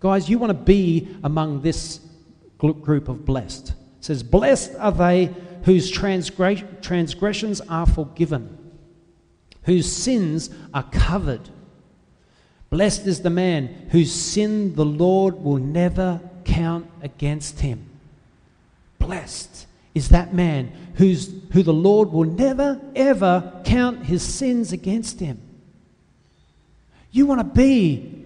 Guys, you want to be among this group of blessed. It says, Blessed are they whose transgressions are forgiven, whose sins are covered. Blessed is the man whose sin the Lord will never count against him. Blessed is that man who's, who the Lord will never, ever count his sins against him. You want to be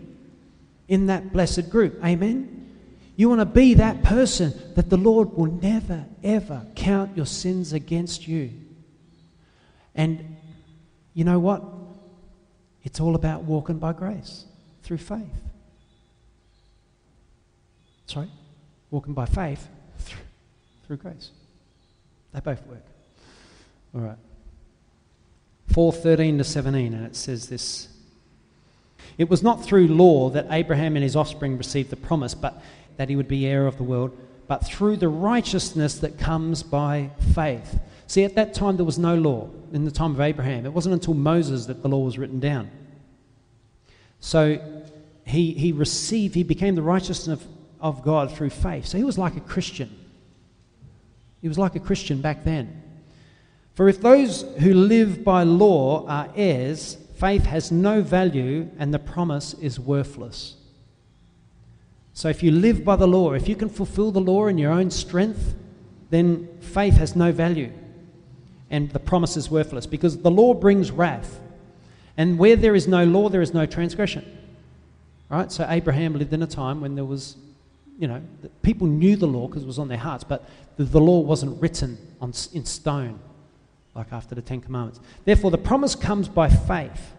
in that blessed group. Amen? You want to be that person that the Lord will never, ever count your sins against you. And you know what? It's all about walking by grace through faith. Sorry? Walking by faith through, through grace. They both work. All right. 4:13 to 17 and it says this It was not through law that Abraham and his offspring received the promise but that he would be heir of the world but through the righteousness that comes by faith. See at that time there was no law in the time of Abraham. It wasn't until Moses that the law was written down. So he, he received, he became the righteousness of, of God through faith. So he was like a Christian. He was like a Christian back then. For if those who live by law are heirs, faith has no value and the promise is worthless. So if you live by the law, if you can fulfill the law in your own strength, then faith has no value and the promise is worthless because the law brings wrath. And where there is no law, there is no transgression. Right? So Abraham lived in a time when there was, you know, people knew the law because it was on their hearts, but the, the law wasn't written on, in stone like after the Ten Commandments. Therefore, the promise comes by faith.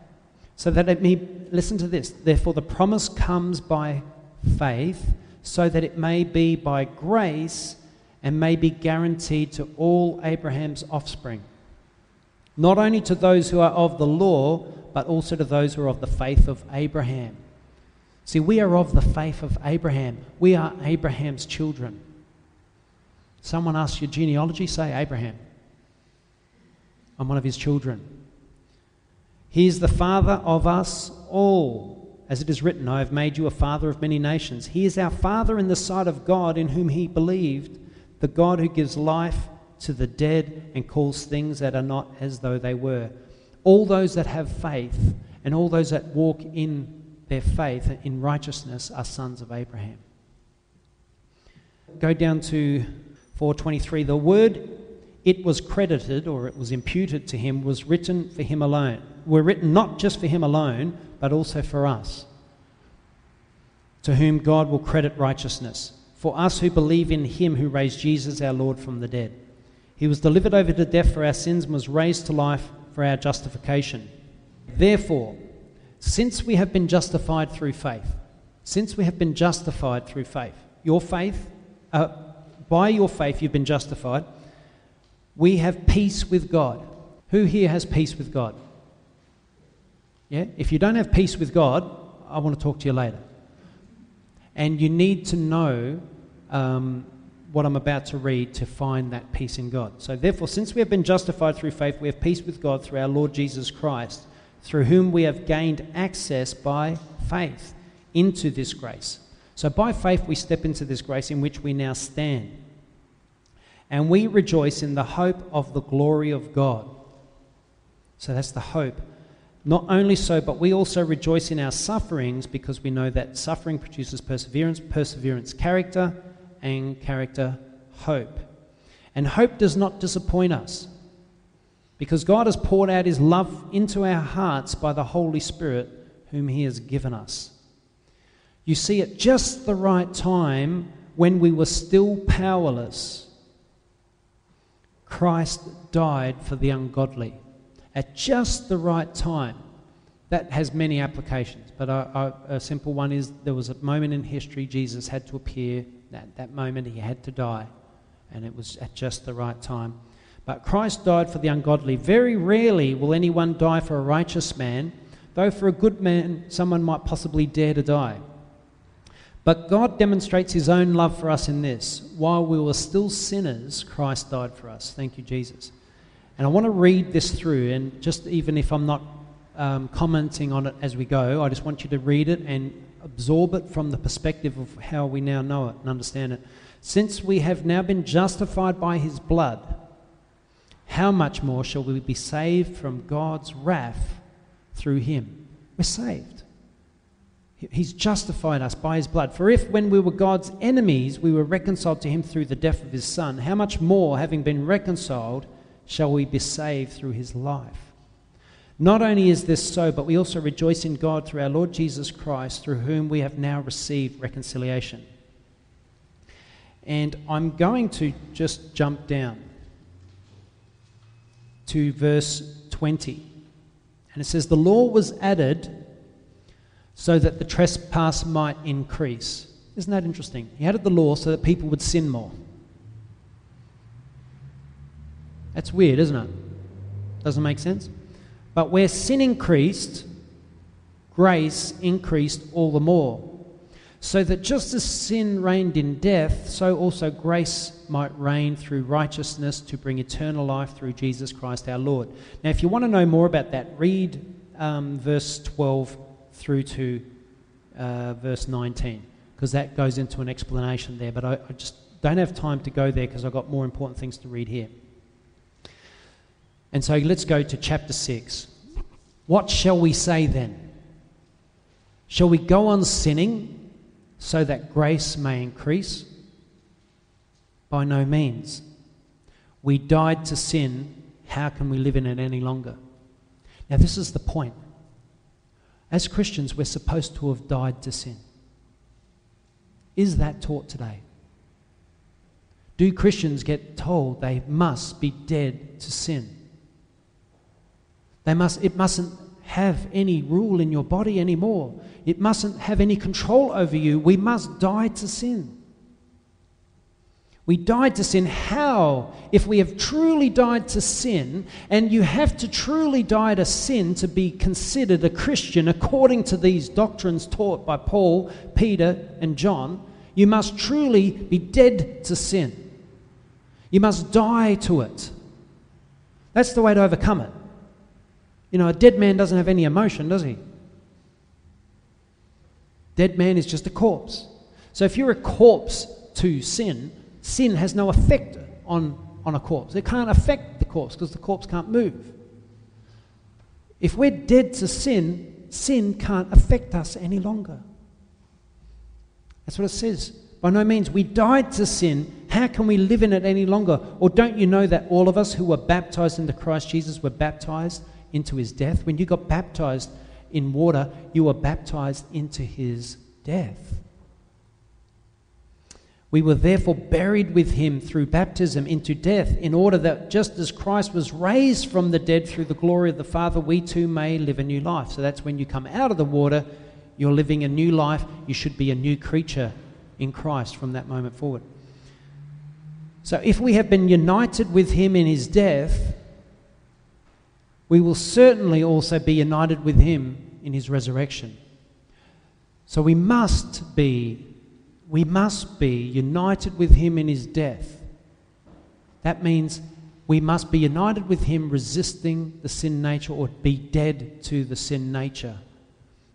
So that it may, listen to this, therefore, the promise comes by faith, so that it may be by grace and may be guaranteed to all Abraham's offspring. Not only to those who are of the law, but also to those who are of the faith of Abraham. See, we are of the faith of Abraham. We are Abraham's children. Someone asks your genealogy, say Abraham. I'm one of his children. He is the father of us all. As it is written, I have made you a father of many nations. He is our father in the sight of God, in whom he believed, the God who gives life to the dead and calls things that are not as though they were. All those that have faith and all those that walk in their faith in righteousness are sons of Abraham. Go down to 423. The word it was credited or it was imputed to him was written for him alone. Were written not just for him alone, but also for us, to whom God will credit righteousness. For us who believe in him who raised Jesus our Lord from the dead. He was delivered over to death for our sins and was raised to life for our justification. Therefore, since we have been justified through faith, since we have been justified through faith, your faith, uh, by your faith you've been justified we have peace with God. Who here has peace with God? Yeah? If you don't have peace with God, I want to talk to you later. And you need to know um, what I'm about to read to find that peace in God. So, therefore, since we have been justified through faith, we have peace with God through our Lord Jesus Christ, through whom we have gained access by faith into this grace. So, by faith, we step into this grace in which we now stand and we rejoice in the hope of the glory of God. So that's the hope. Not only so, but we also rejoice in our sufferings because we know that suffering produces perseverance, perseverance, character, and character, hope. And hope does not disappoint us because God has poured out his love into our hearts by the Holy Spirit, whom he has given us. You see, at just the right time, when we were still powerless, Christ died for the ungodly at just the right time. That has many applications, but a, a, a, simple one is there was a moment in history Jesus had to appear. At that moment, he had to die, and it was at just the right time. But Christ died for the ungodly. Very rarely will anyone die for a righteous man, though for a good man, someone might possibly dare to die. But God demonstrates his own love for us in this. While we were still sinners, Christ died for us. Thank you, Jesus. And I want to read this through, and just even if I'm not um, commenting on it as we go, I just want you to read it and absorb it from the perspective of how we now know it and understand it. Since we have now been justified by his blood, how much more shall we be saved from God's wrath through him? We're saved. He's justified us by his blood. For if, when we were God's enemies, we were reconciled to him through the death of his Son, how much more, having been reconciled, shall we be saved through his life? Not only is this so, but we also rejoice in God through our Lord Jesus Christ, through whom we have now received reconciliation. And I'm going to just jump down to verse 20. And it says, The law was added so that the trespass might increase. Isn't that interesting? He added the law so that people would sin more. That's weird, isn't it? Doesn't make sense? But where sin increased, grace increased all the more. So that just as sin reigned in death, so also grace might reign through righteousness to bring eternal life through Jesus Christ our Lord. Now, if you want to know more about that, read um, verse 12 through to uh, verse 19, because that goes into an explanation there. But I, I just don't have time to go there because I've got more important things to read here. And so let's go to chapter 6. What shall we say then? Shall we go on sinning so that grace may increase? By no means. We died to sin. How can we live in it any longer? Now, this is the point. As Christians, we're supposed to have died to sin. Is that taught today? Do Christians get told they must be dead to sin? They must, it mustn't have any rule in your body anymore. It mustn't have any control over you. We must die to sin. We died to sin. How? If we have truly died to sin, and you have to truly die to sin to be considered a Christian according to these doctrines taught by Paul, Peter, and John, you must truly be dead to sin. You must die to it. That's the way to overcome it. You know, a dead man doesn't have any emotion, does he? Dead man is just a corpse. So if you're a corpse to sin, sin has no effect on, on a corpse. It can't affect the corpse because the corpse can't move. If we're dead to sin, sin can't affect us any longer. That's what it says. By no means, we died to sin. How can we live in it any longer? Or don't you know that all of us who were baptized into Christ Jesus were baptized into his death? When you got baptized in water, you were baptized into his death. We were therefore buried with him through baptism into death, in order that just as Christ was raised from the dead through the glory of the Father, we too may live a new life. So that's when you come out of the water, you're living a new life. You should be a new creature in Christ from that moment forward. So if we have been united with him in his death, we will certainly also be united with him in his resurrection. So we must be we must be united with him in his death. That means we must be united with him resisting the sin nature or be dead to the sin nature.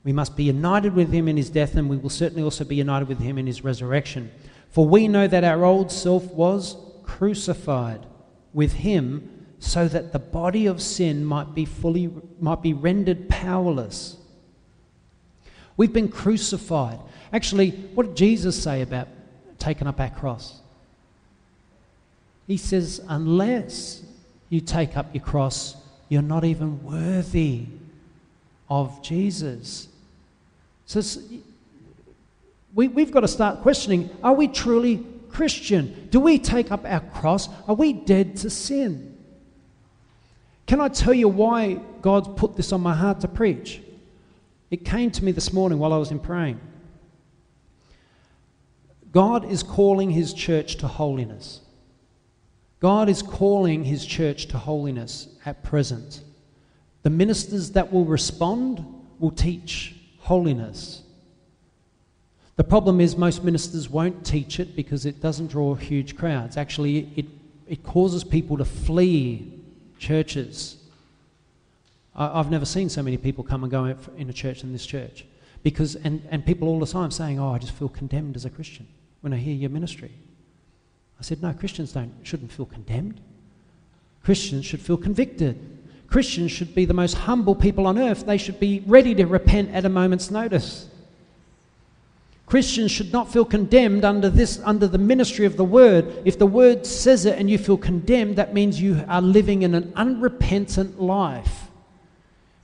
We must be united with him in his death, and we will certainly also be united with him in his resurrection. For we know that our old self was crucified with him so that the body of sin might be fully might be rendered powerless. We've been crucified. Actually, what did Jesus say about taking up our cross? He says, unless you take up your cross, you're not even worthy of Jesus. So we, we've got to start questioning are we truly Christian? Do we take up our cross? Are we dead to sin? Can I tell you why God's put this on my heart to preach? It came to me this morning while I was in praying. God is calling his church to holiness. God is calling his church to holiness at present. The ministers that will respond will teach holiness. The problem is, most ministers won't teach it because it doesn't draw huge crowds. Actually, it, it causes people to flee churches. I, have never seen so many people come and go in a church in this church. Because, and, and people all the time saying, Oh, I just feel condemned as a Christian when I hear your ministry. I said, No, Christians don't, shouldn't feel condemned. Christians should feel convicted. Christians should be the most humble people on earth. They should be ready to repent at a moment's notice. Christians should not feel condemned under this under the ministry of the word. If the word says it and you feel condemned, that means you are living in an unrepentant life.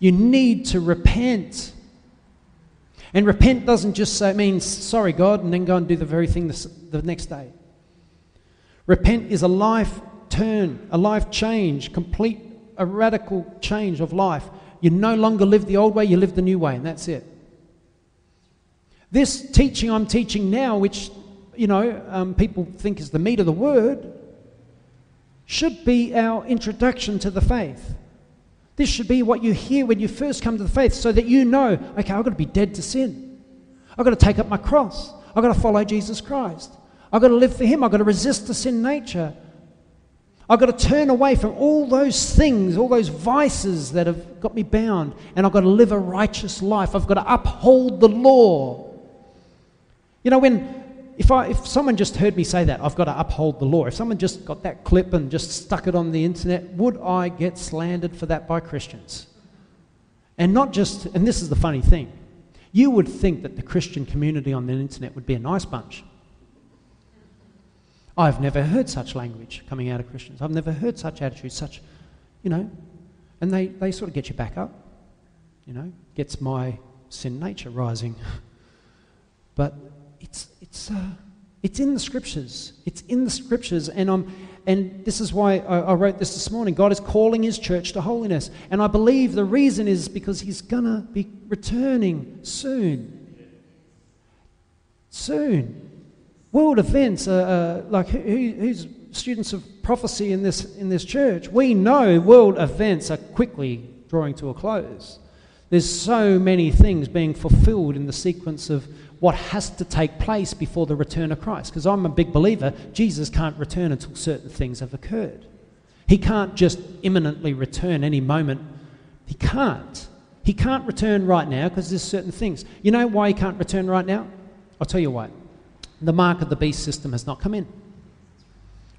You need to repent. And repent doesn't just say, mean sorry, God, and then go and do the very thing the, the next day. Repent is a life turn, a life change, complete, a radical change of life. You no longer live the old way, you live the new way, and that's it. This teaching I'm teaching now, which, you know, um, people think is the meat of the word, should be our introduction to the faith. This should be what you hear when you first come to the faith so that you know, okay, I've got to be dead to sin. I've got to take up my cross. I've got to follow Jesus Christ. I've got to live for Him. I've got to resist the sin nature. I've got to turn away from all those things, all those vices that have got me bound, and I've got to live a righteous life. I've got to uphold the law. You know, when if, I, if someone just heard me say that, I've got to uphold the law. If someone just got that clip and just stuck it on the internet, would I get slandered for that by Christians? And not just, and this is the funny thing, you would think that the Christian community on the internet would be a nice bunch. I've never heard such language coming out of Christians. I've never heard such attitudes, such, you know, and they, they sort of get you back up, you know, gets my sin nature rising. but it's, it's, uh, it's in the scriptures. It's in the scriptures. And, I'm, and this is why I, I wrote this this morning. God is calling his church to holiness. And I believe the reason is because he's going to be returning soon. Soon. World events, uh, uh, like who, who's students of prophecy in this, in this church? We know world events are quickly drawing to a close. There's so many things being fulfilled in the sequence of what has to take place before the return of Christ. Because I'm a big believer, Jesus can't return until certain things have occurred. He can't just imminently return any moment. He can't. He can't return right now because there's certain things. You know why he can't return right now? I'll tell you why. The mark of the beast system has not come in.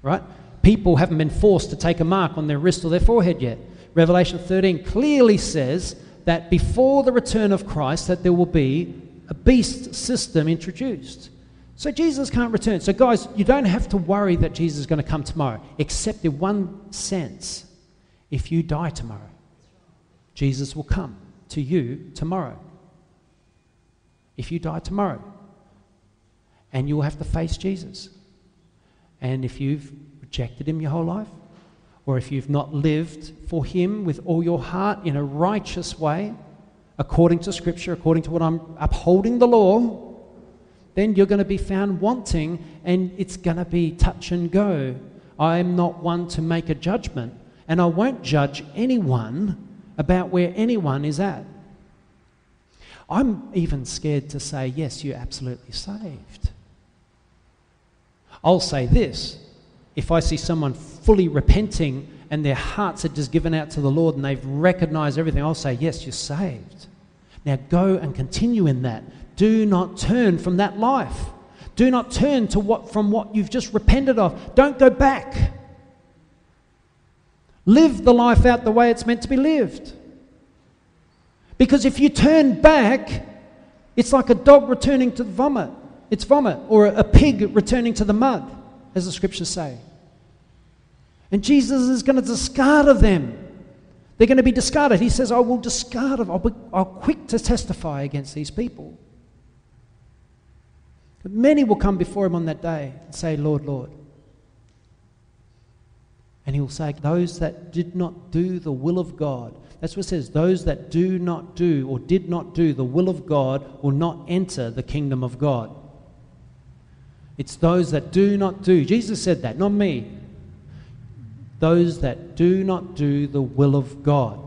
Right? People haven't been forced to take a mark on their wrist or their forehead yet. Revelation 13 clearly says that before the return of Christ that there will be a beast system introduced. So Jesus can't return. So, guys, you don't have to worry that Jesus is going to come tomorrow, except in one sense. If you die tomorrow, Jesus will come to you tomorrow. If you die tomorrow, and you'll have to face Jesus. And if you've rejected him your whole life, or if you've not lived for him with all your heart in a righteous way, according to Scripture, according to what I'm upholding the law, then you're going to be found wanting and it's going to be touch and go. I'm not one to make a judgment, and I won't judge anyone about where anyone is at. I'm even scared to say, yes, you're absolutely saved. I'll say this if I see someone fully repenting and their hearts are just given out to the Lord and they've recognized everything, I'll say, Yes, you're saved. Now go and continue in that. Do not turn from that life. Do not turn to what, from what you've just repented of. Don't go back. Live the life out the way it's meant to be lived. Because if you turn back, it's like a dog returning to vomit. It's vomit, or a pig returning to the mud, as the scriptures say. And Jesus is going to discard of them. They're going to be discarded. He says, I will discard of, I'll be I'll quick to testify against these people. But many will come before him on that day and say, Lord, Lord. And he will say, Those that did not do the will of God. That's what it says. Those that do not do or did not do the will of God will not enter the kingdom of God. It's those that do not do. Jesus said that, not me those that do not do the will of God.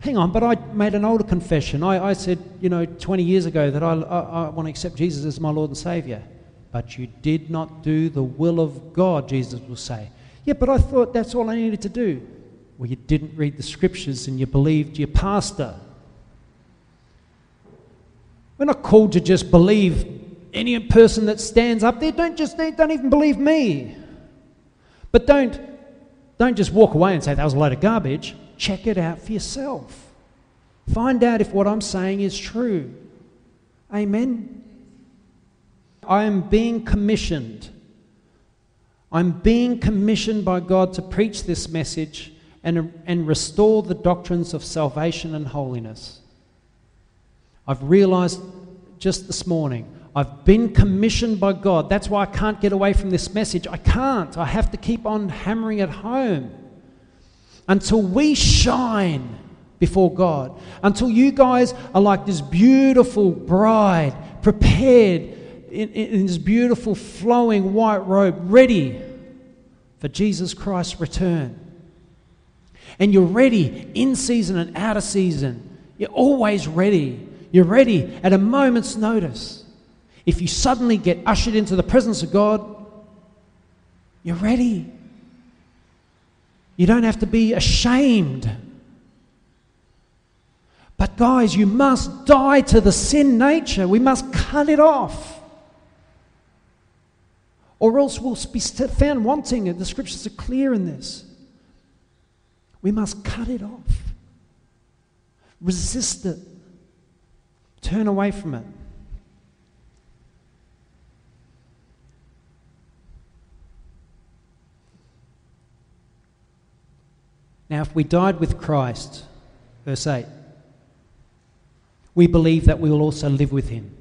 Hang on, but I made an older confession. I, I said, you know, 20 years ago that I, I, I want to accept Jesus as my Lord and Savior. But you did not do the will of God, Jesus will say. Yeah, but I thought that's all I needed to do. Well, you didn't read the scriptures and you believed your pastor. We're not called to just believe any person that stands up there. Don't just don't even believe me. But don't don't just walk away and say, that was a load of garbage. Check it out for yourself. Find out if what I'm saying is true. Amen. I am being commissioned. I'm being commissioned by God to preach this message and, and restore the doctrines of salvation and holiness. I've realized just this morning I've been commissioned by God. That's why I can't get away from this message. I can't. I have to keep on hammering it home until we shine before God. Until you guys are like this beautiful bride, prepared in, in, this beautiful flowing white robe, ready for Jesus Christ's return. And you're ready in season and out of season. You're always ready. You're ready at a moment's notice. If you suddenly get ushered into the presence of God, you're ready. You don't have to be ashamed. But, guys, you must die to the sin nature. We must cut it off. or else we'll be found wanting. The scriptures are clear in this. We must cut it off, resist it, turn away from it. Now, if we died with Christ, verse 8, we believe that we will also live with him.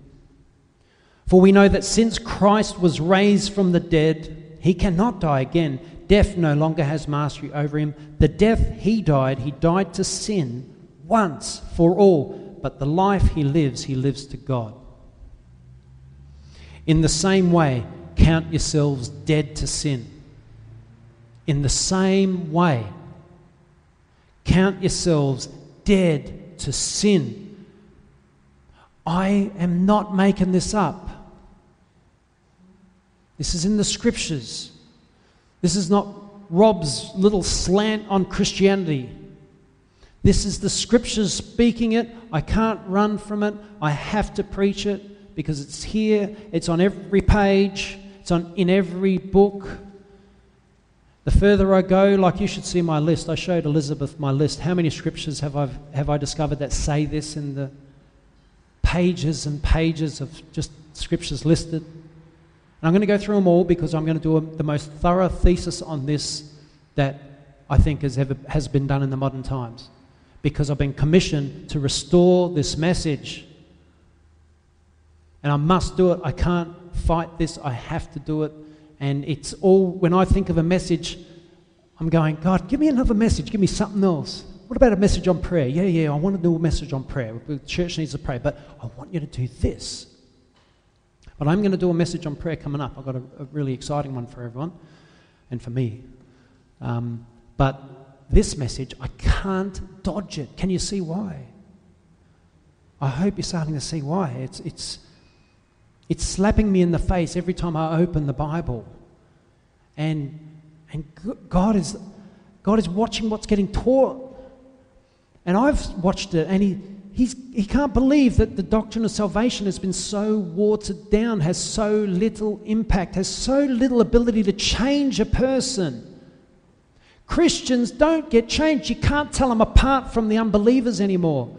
For we know that since Christ was raised from the dead, he cannot die again. Death no longer has mastery over him. The death he died, he died to sin once for all, but the life he lives, he lives to God. In the same way, count yourselves dead to sin. In the same way, count yourselves dead to sin. I am not making this up. This is in the scriptures. This is not Rob's little slant on Christianity. This is the scriptures speaking it. I can't run from it. I have to preach it because it's here, it's on every page, it's on, in every book. The further I go, like you should see my list. I showed Elizabeth my list. How many scriptures have I, have I discovered that say this in the pages and pages of just scriptures listed? And I'm going to go through them all because I'm going to do a, the most thorough thesis on this that I think has, ever, has been done in the modern times. Because I've been commissioned to restore this message. And I must do it. I can't fight this. I have to do it. And it's all, when I think of a message, I'm going, God, give me another message. Give me something else. What about a message on prayer? Yeah, yeah, I want to do a message on prayer. The church needs to pray, but I want you to do this. But I'm going to do a message on prayer coming up. I've got a, a really exciting one for everyone and for me. Um, but this message, I can't dodge it. Can you see why? I hope you're starting to see why. It's, it's, it's slapping me in the face every time I open the Bible. And, and God, is, God is watching what's getting taught. And I've watched it, and he, he's, he can't believe that the doctrine of salvation has been so watered down, has so little impact, has so little ability to change a person. Christians don't get changed. You can't tell them apart from the unbelievers anymore.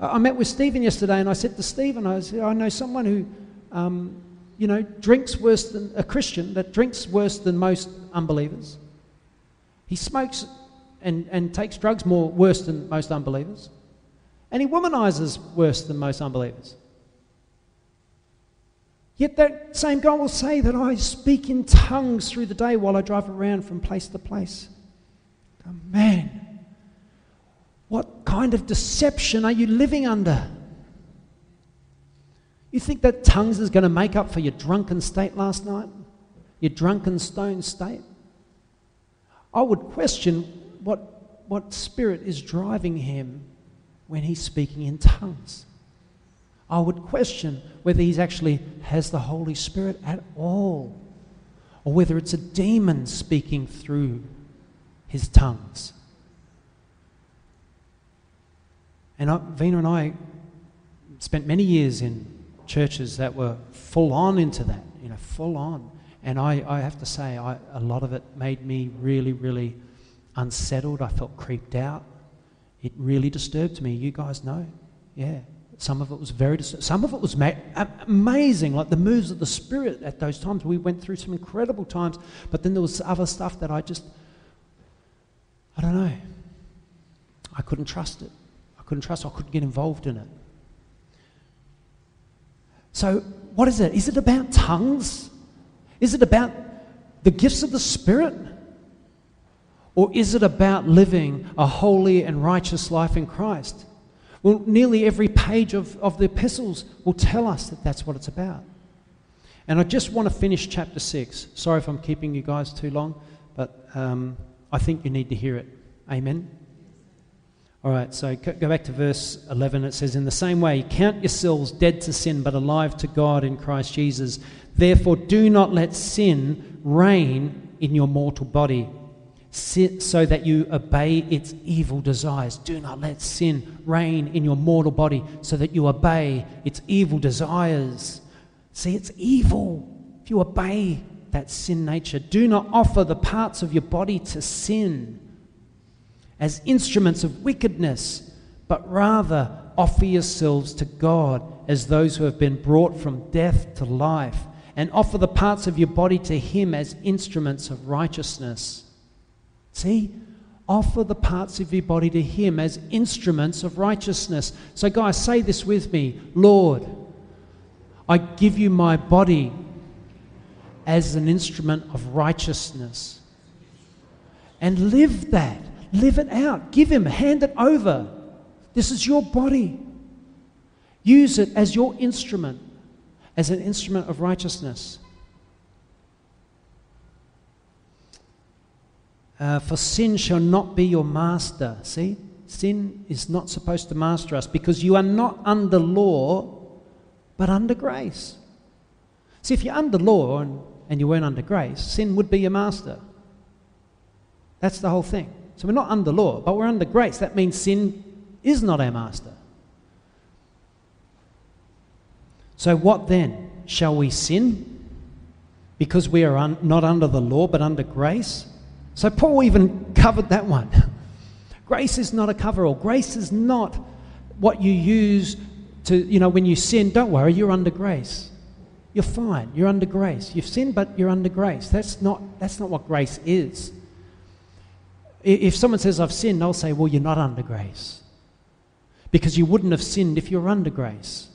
I met with Stephen yesterday and I said to Stephen, I, said, I know someone who, um, you know, drinks worse than a Christian that drinks worse than most unbelievers. He smokes and, and takes drugs more worse than most unbelievers. And he womanizes worse than most unbelievers. Yet that same guy will say that I speak in tongues through the day while I drive around from place to place. Oh, man, what kind of deception are you living under? You think that tongues is going to make up for your drunken state last night? Your drunken stone state? I would question what, what spirit is driving him when he's speaking in tongues. I would question whether he actually has the Holy Spirit at all, or whether it's a demon speaking through his tongues. And I, Vina and I spent many years in churches that were full on into that, you know, full on. And I, I have to say, I, a lot of it made me really, really unsettled. I felt creeped out. It really disturbed me. You guys know. Yeah. Some of it was very, dis- some of it was ma- amazing, like the moves of the Spirit at those times. We went through some incredible times, but then there was other stuff that I just, I don't know. I couldn't trust it. Couldn't trust. I couldn't get involved in it. So, what is it? Is it about tongues? Is it about the gifts of the Spirit? Or is it about living a holy and righteous life in Christ? Well, nearly every page of, of the epistles will tell us that that's what it's about. And I just want to finish chapter 6. Sorry if I'm keeping you guys too long, but um, I think you need to hear it. Amen? All right, so go back to verse 11. It says, In the same way, count yourselves dead to sin, but alive to God in Christ Jesus. Therefore, do not let sin reign in your mortal body so that you obey its evil desires. Do not let sin reign in your mortal body so that you obey its evil desires. See, it's evil if you obey that sin nature. Do not offer the parts of your body to sin as instruments of wickedness, but rather offer yourselves to God as those who have been brought from death to life, and offer the parts of your body to Him as instruments of righteousness. See? Offer the parts of your body to Him as instruments of righteousness. So, guys, say this with me Lord, I give you my body as an instrument of righteousness. And live that. Live it out. Give Him, hand it over. This is your body. Use it as your instrument, as an instrument of righteousness. Uh, for sin shall not be your master. See? Sin is not supposed to master us because you are not under law, but under grace. See, if you're under law and, and you weren't under grace, sin would be your master. That's the whole thing. So we're not under law, but we're under grace. That means sin is not our master. So, what then? Shall we sin because we are un- not under the law but under grace? So, Paul even covered that one. grace is not a cover all. Grace is not what you use to, you know, when you sin, don't worry, you're under grace. You're fine. You're under grace. You've sinned, but you're under grace. That's not, that's not what grace is. If someone says, I've sinned, I'll say, Well, you're not under grace. Because you wouldn't have sinned if you're under grace.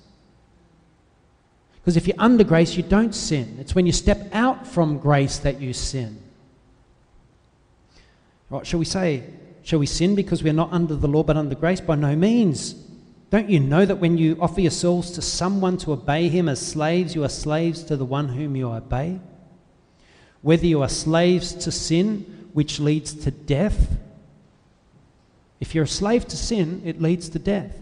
Because if you're under grace, you don't sin. It's when you step out from grace that you sin. Right, shall we say, shall we sin because we're not under the law but under grace? By no means. Don't you know that when you offer yourselves to someone to obey him as slaves, you are slaves to the one whom you obey? Whether you are slaves to sin, which leads to death, if you're a slave to sin, it leads to death,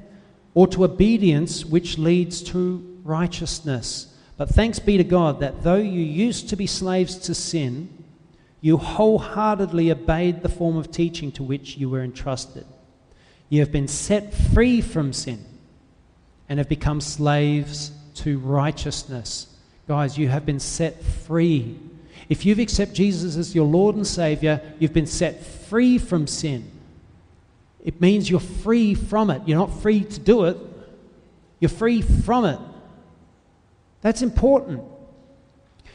or to obedience, which leads to righteousness. But thanks be to God that though you used to be slaves to sin, you wholeheartedly obeyed the form of teaching to which you were entrusted. You have been set free from sin and have become slaves to righteousness. Guys, you have been set free. If you've accepted Jesus as your Lord and Savior, you've been set free from sin. It means you're free from it. You're not free to do it, you're free from it. That's important.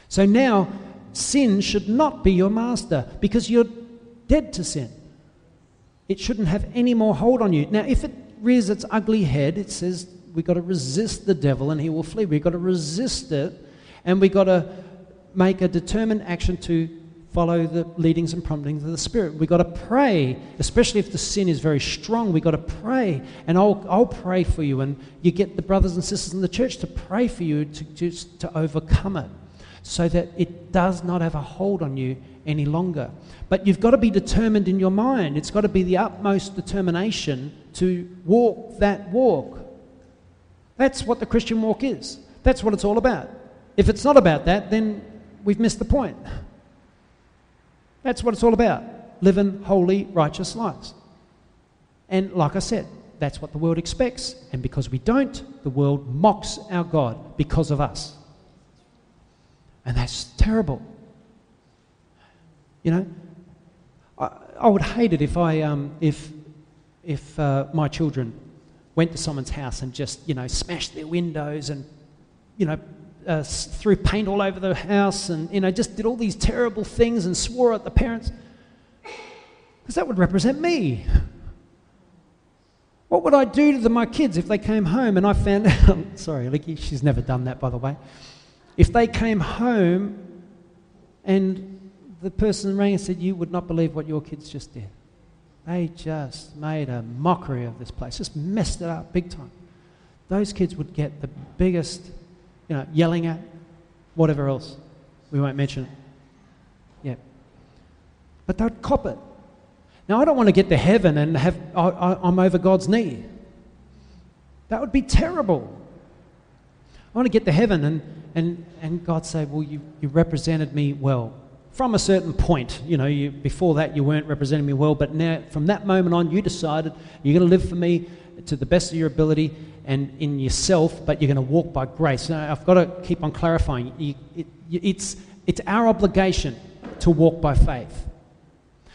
So now, sin should not be your master because you're dead to sin. It shouldn't have any more hold on you. Now, if it rears its ugly head, it says we've got to resist the devil and he will flee. We've got to resist it and we've got to make a determined action to follow the leadings and promptings of the Spirit. We've got to pray, especially if the sin is very strong. We've got to pray, and I'll, I'll pray for you. And you get the brothers and sisters in the church to pray for you to, just to overcome it so that it does not have a hold on you any longer. But you've got to be determined in your mind. It's got to be the utmost determination to walk that walk. That's what the Christian walk is. That's what it's all about. If it's not about that, then we've missed the point. That's what it's all about living holy, righteous lives. And like I said, that's what the world expects. And because we don't, the world mocks our God because of us. And that's terrible. You know, I, I would hate it if I, um, if, if uh, my children went to someone's house and just, you know, smashed their windows and, you know, uh, threw paint all over the house and, you know, just did all these terrible things and swore at the parents. Because that would represent me. What would I do to the, my kids if they came home and I found out? Sorry, Licky, she's never done that, by the way. If they came home and the person rang and said, You would not believe what your kids just did. They just made a mockery of this place, just messed it up big time. Those kids would get the biggest you know, yelling at, whatever else. We won't mention it. Yeah. But they'd cop it. Now, I don't want to get to heaven and have, I, am over God's knee. That would be terrible. I want to get to heaven and, and, and God say, Well, you, you represented me well. From a certain point, you know, you, before that you weren't representing me well, but now from that moment on, you decided you're going to live for me to the best of your ability and in yourself, but you're going to walk by grace. Now, I've got to keep on clarifying. You, it, it's, it's our obligation to walk by faith.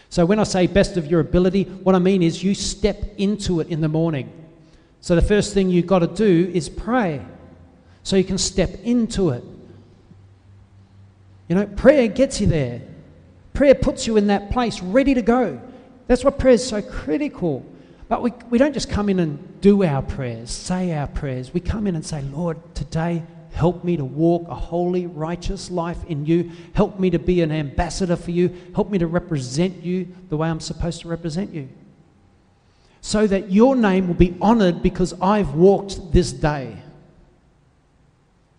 So when I say best of your ability, what I mean is you step into it in the morning. So the first thing you've got to do is pray so you can step into it. You know, prayer gets you there. Prayer puts you in that place ready to go. That's why prayer is so critical. But we, we don't just come in and do our prayers, say our prayers. We come in and say, Lord, today help me to walk a holy, righteous life in you. Help me to be an ambassador for you. Help me to represent you the way I'm supposed to represent you. So that your name will be honored because I've walked this day.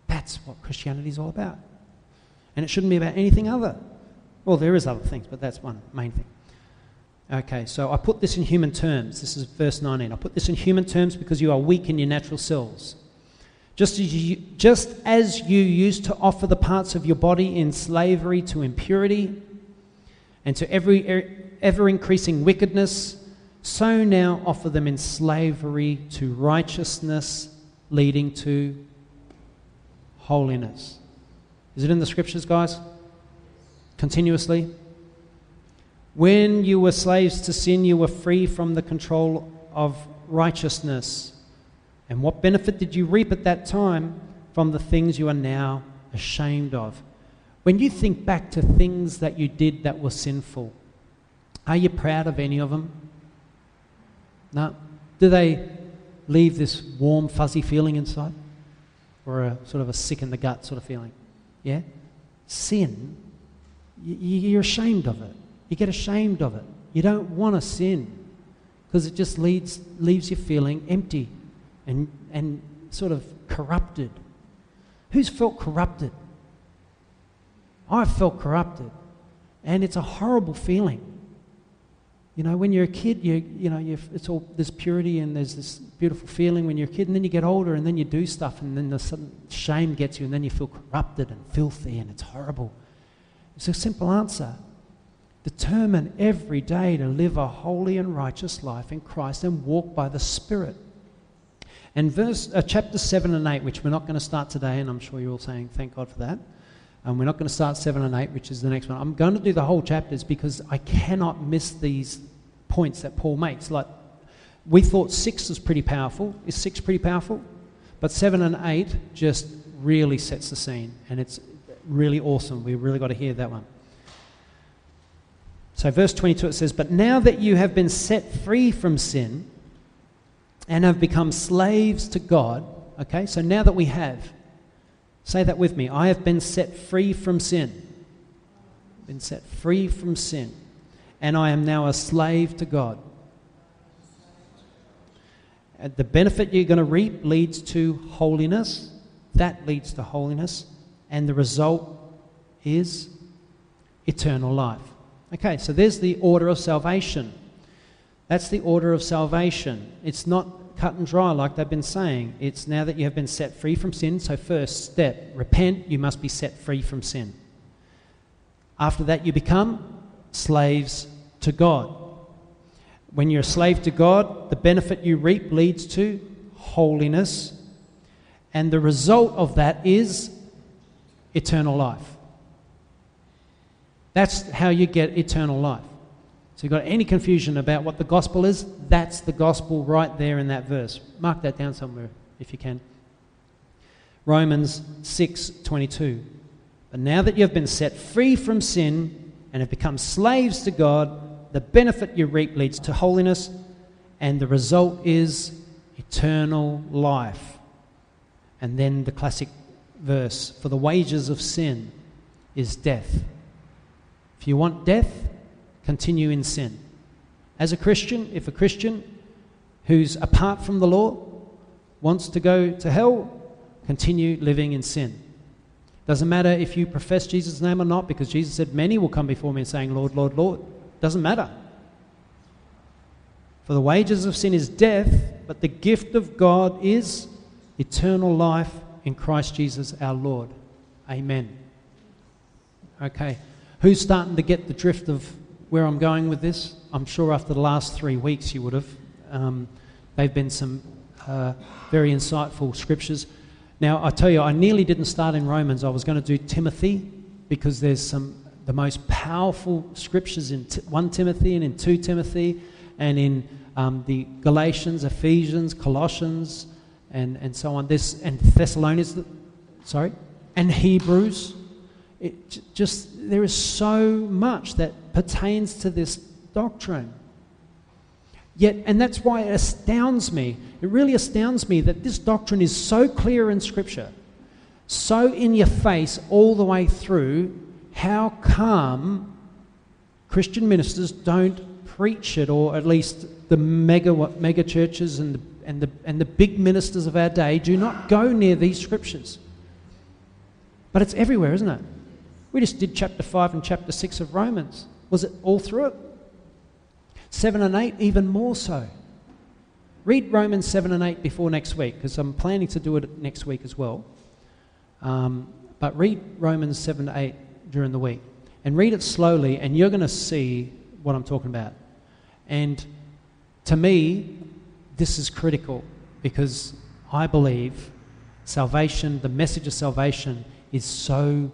That's what Christianity is all about. And it shouldn't be about anything other. Well, there is other things, but that's one main thing. Okay, so I put this in human terms. This is verse 19. I put this in human terms because you are weak in your natural selves. Just as, you, just as you used to offer the parts of your body in slavery to impurity and to every er, ever increasing wickedness, so now offer them in slavery to righteousness, leading to holiness. Is it in the scriptures, guys? Continuously? When you were slaves to sin, you were free from the control of righteousness. And what benefit did you reap at that time from the things you are now ashamed of? When you think back to things that you did that were sinful, are you proud of any of them? No. Do they leave this warm, fuzzy feeling inside? Or a sort of a sick in the gut sort of feeling? Yeah? Sin, you're ashamed of it. You get ashamed of it. You don't want to sin because it just leads, leaves you feeling empty and, and sort of corrupted. Who's felt corrupted? I've felt corrupted. And it's a horrible feeling. You know, when you're a kid, you, you know, it's all this purity and there's this beautiful feeling when you're a kid, and then you get older and then you do stuff, and then the sudden shame gets you, and then you feel corrupted and filthy, and it's horrible. It's a simple answer. Determine every day to live a holy and righteous life in Christ and walk by the Spirit. And verse, uh, chapter 7 and 8, which we're not going to start today, and I'm sure you're all saying, thank God for that. And we're not going to start 7 and 8, which is the next one. I'm going to do the whole chapters because I cannot miss these points that Paul makes. Like, we thought 6 was pretty powerful. Is 6 pretty powerful? But 7 and 8 just really sets the scene, and it's really awesome. We really got to hear that one. So, verse 22 it says, But now that you have been set free from sin and have become slaves to God, okay, so now that we have, say that with me I have been set free from sin. Been set free from sin. And I am now a slave to God. And the benefit you're going to reap leads to holiness. That leads to holiness. And the result is eternal life. Okay, so there's the order of salvation. That's the order of salvation. It's not cut and dry like they've been saying. It's now that you have been set free from sin. So, first step repent, you must be set free from sin. After that, you become slaves to God. When you're a slave to God, the benefit you reap leads to holiness, and the result of that is eternal life. That's how you get eternal life. So, you've got any confusion about what the gospel is, that's the gospel right there in that verse. Mark that down somewhere if you can. Romans 6:22. But now that you have been set free from sin and have become slaves to God, the benefit you reap leads to holiness, and the result is eternal life. And then the classic verse, for the wages of sin is death. If you want death, continue in sin. As a Christian, if a Christian who's apart from the law wants to go to hell, continue living in sin. Doesn't matter if you profess Jesus' name or not, because Jesus said, Many will come before me saying, Lord, Lord, Lord. Doesn't matter. For the wages of sin is death, but the gift of God is eternal life in Christ Jesus our Lord. Amen. Okay. Who's starting to get the drift of where I'm going with this? I'm sure after the last three weeks you would have. Um, They've been some uh, very insightful scriptures. Now, I tell you, I nearly didn't start in Romans. I was going to do Timothy because there's some the most powerful scriptures in t- 1 Timothy and in 2 Timothy and in um, the Galatians, Ephesians, Colossians, and, and so on. This and Thessalonians, sorry, and Hebrews. It just there is so much that pertains to this doctrine. Yet, and that's why it astounds me. It really astounds me that this doctrine is so clear in Scripture, so in your face all the way through. How come Christian ministers don't preach it, or at least the mega, mega churches and the, and, the, and the big ministers of our day do not go near these scriptures? But it's everywhere, isn't it? We just did chapter 5 and chapter 6 of Romans. Was it all through it? 7 and 8, even more so. Read Romans 7 and 8 before next week, because I'm planning to do it next week as well. Um, but read Romans 7 to 8 during the week. And read it slowly, and you're going to see what I'm talking about. And to me, this is critical because I believe salvation, the message of salvation, is so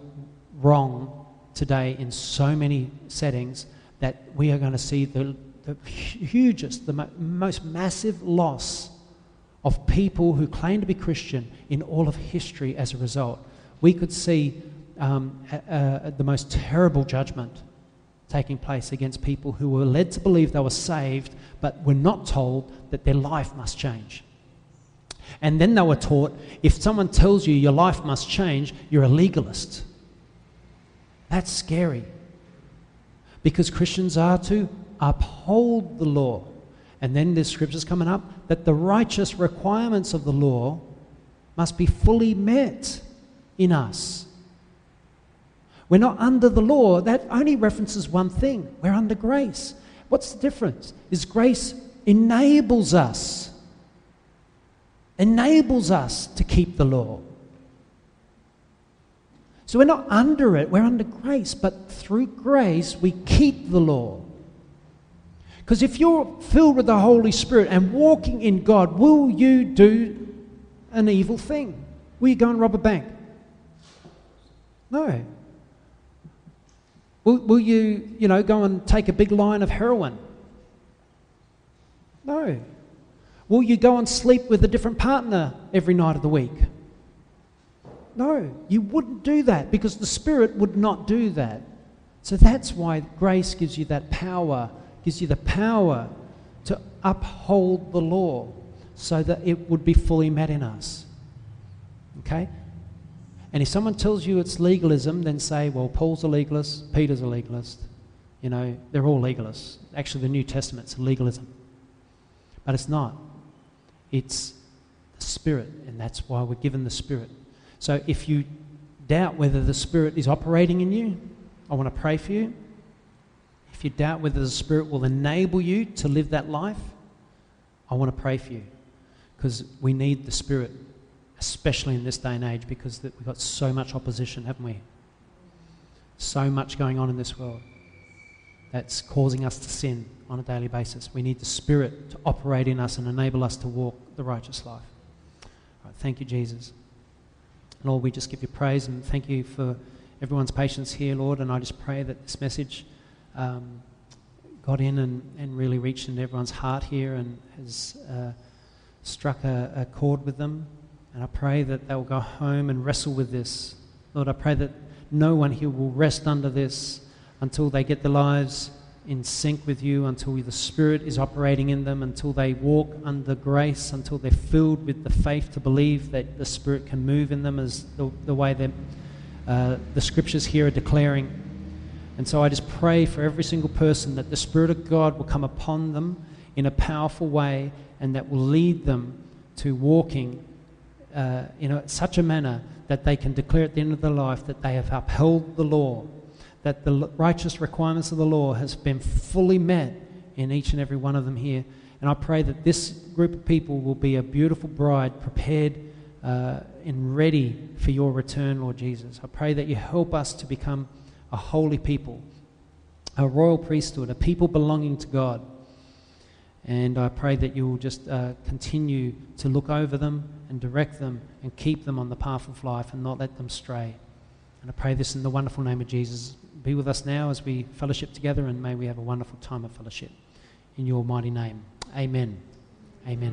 wrong today in so many settings that we are going to see the the hugest, the most massive loss of people who claim to be Christian in all of history as a result. We could see um, the most terrible judgment taking place against people who were led to believe they were saved, but were not told that their life must change. And then they were taught if someone tells you your life must change, you're a legalist. That's scary. Because Christians are to uphold the law. And then there's scriptures coming up that the righteous requirements of the law must be fully met in us. We're not under the law. That only references one thing. We're under grace. What's the difference? Is grace enables us enables us to keep the law. So we're not under it, we're under grace, but through grace we keep the law. Because if you're filled with the Holy Spirit and walking in God, will you do an evil thing? Will you go and rob a bank? No. Will, will you, you know, go and take a big line of heroin? No. Will you go and sleep with a different partner every night of the week? No, you wouldn't do that because the Spirit would not do that. So that's why grace gives you that power gives you the power to uphold the law so that it would be fully met in us. Okay? And if someone tells you it's legalism, then say, well, Paul's a legalist, Peter's a legalist. You know, they're all legalists. Actually, the New Testament's legalism. But it's not. It's the Spirit, and that's why we're given the Spirit. So if you doubt whether the Spirit is operating in you, I want to pray for you if you doubt whether the Spirit will enable you to live that life, I want to pray for you because we need the Spirit, especially in this day and age, because we've got so much opposition, haven't we? So much going on in this world that's causing us to sin on a daily basis. We need the Spirit to operate in us and enable us to walk the righteous life. Right, thank you, Jesus. Lord, we just give you praise and thank you for everyone's patience here, Lord. And I just pray that this message um, got in and, and really reached into everyone's heart here and has uh, struck a, a chord with them. And I pray that they'll go home and wrestle with this. Lord, I pray that no one here will rest under this until they get their lives in sync with you, until the Spirit is operating in them, until they walk under grace, until they're filled with the faith to believe that the Spirit can move in them as the, the way that uh, the scriptures here are declaring. And so I just pray for every single person that the Spirit of God will come upon them in a powerful way and that will lead them to walking uh, in a, such a manner that they can declare at the end of their life that they have upheld the law, that the righteous requirements of the law has been fully met in each and every one of them here. And I pray that this group of people will be a beautiful bride prepared uh, and ready for your return, Lord Jesus. I pray that you help us to become a holy people, a royal priesthood, a people belonging to God. And I pray that you'll just uh, continue to look over them and direct them and keep them on the path of life and not let them stray. And I pray this in the wonderful name of Jesus. Be with us now as we fellowship together, and may we have a wonderful time of fellowship. In your mighty name. Amen. Amen.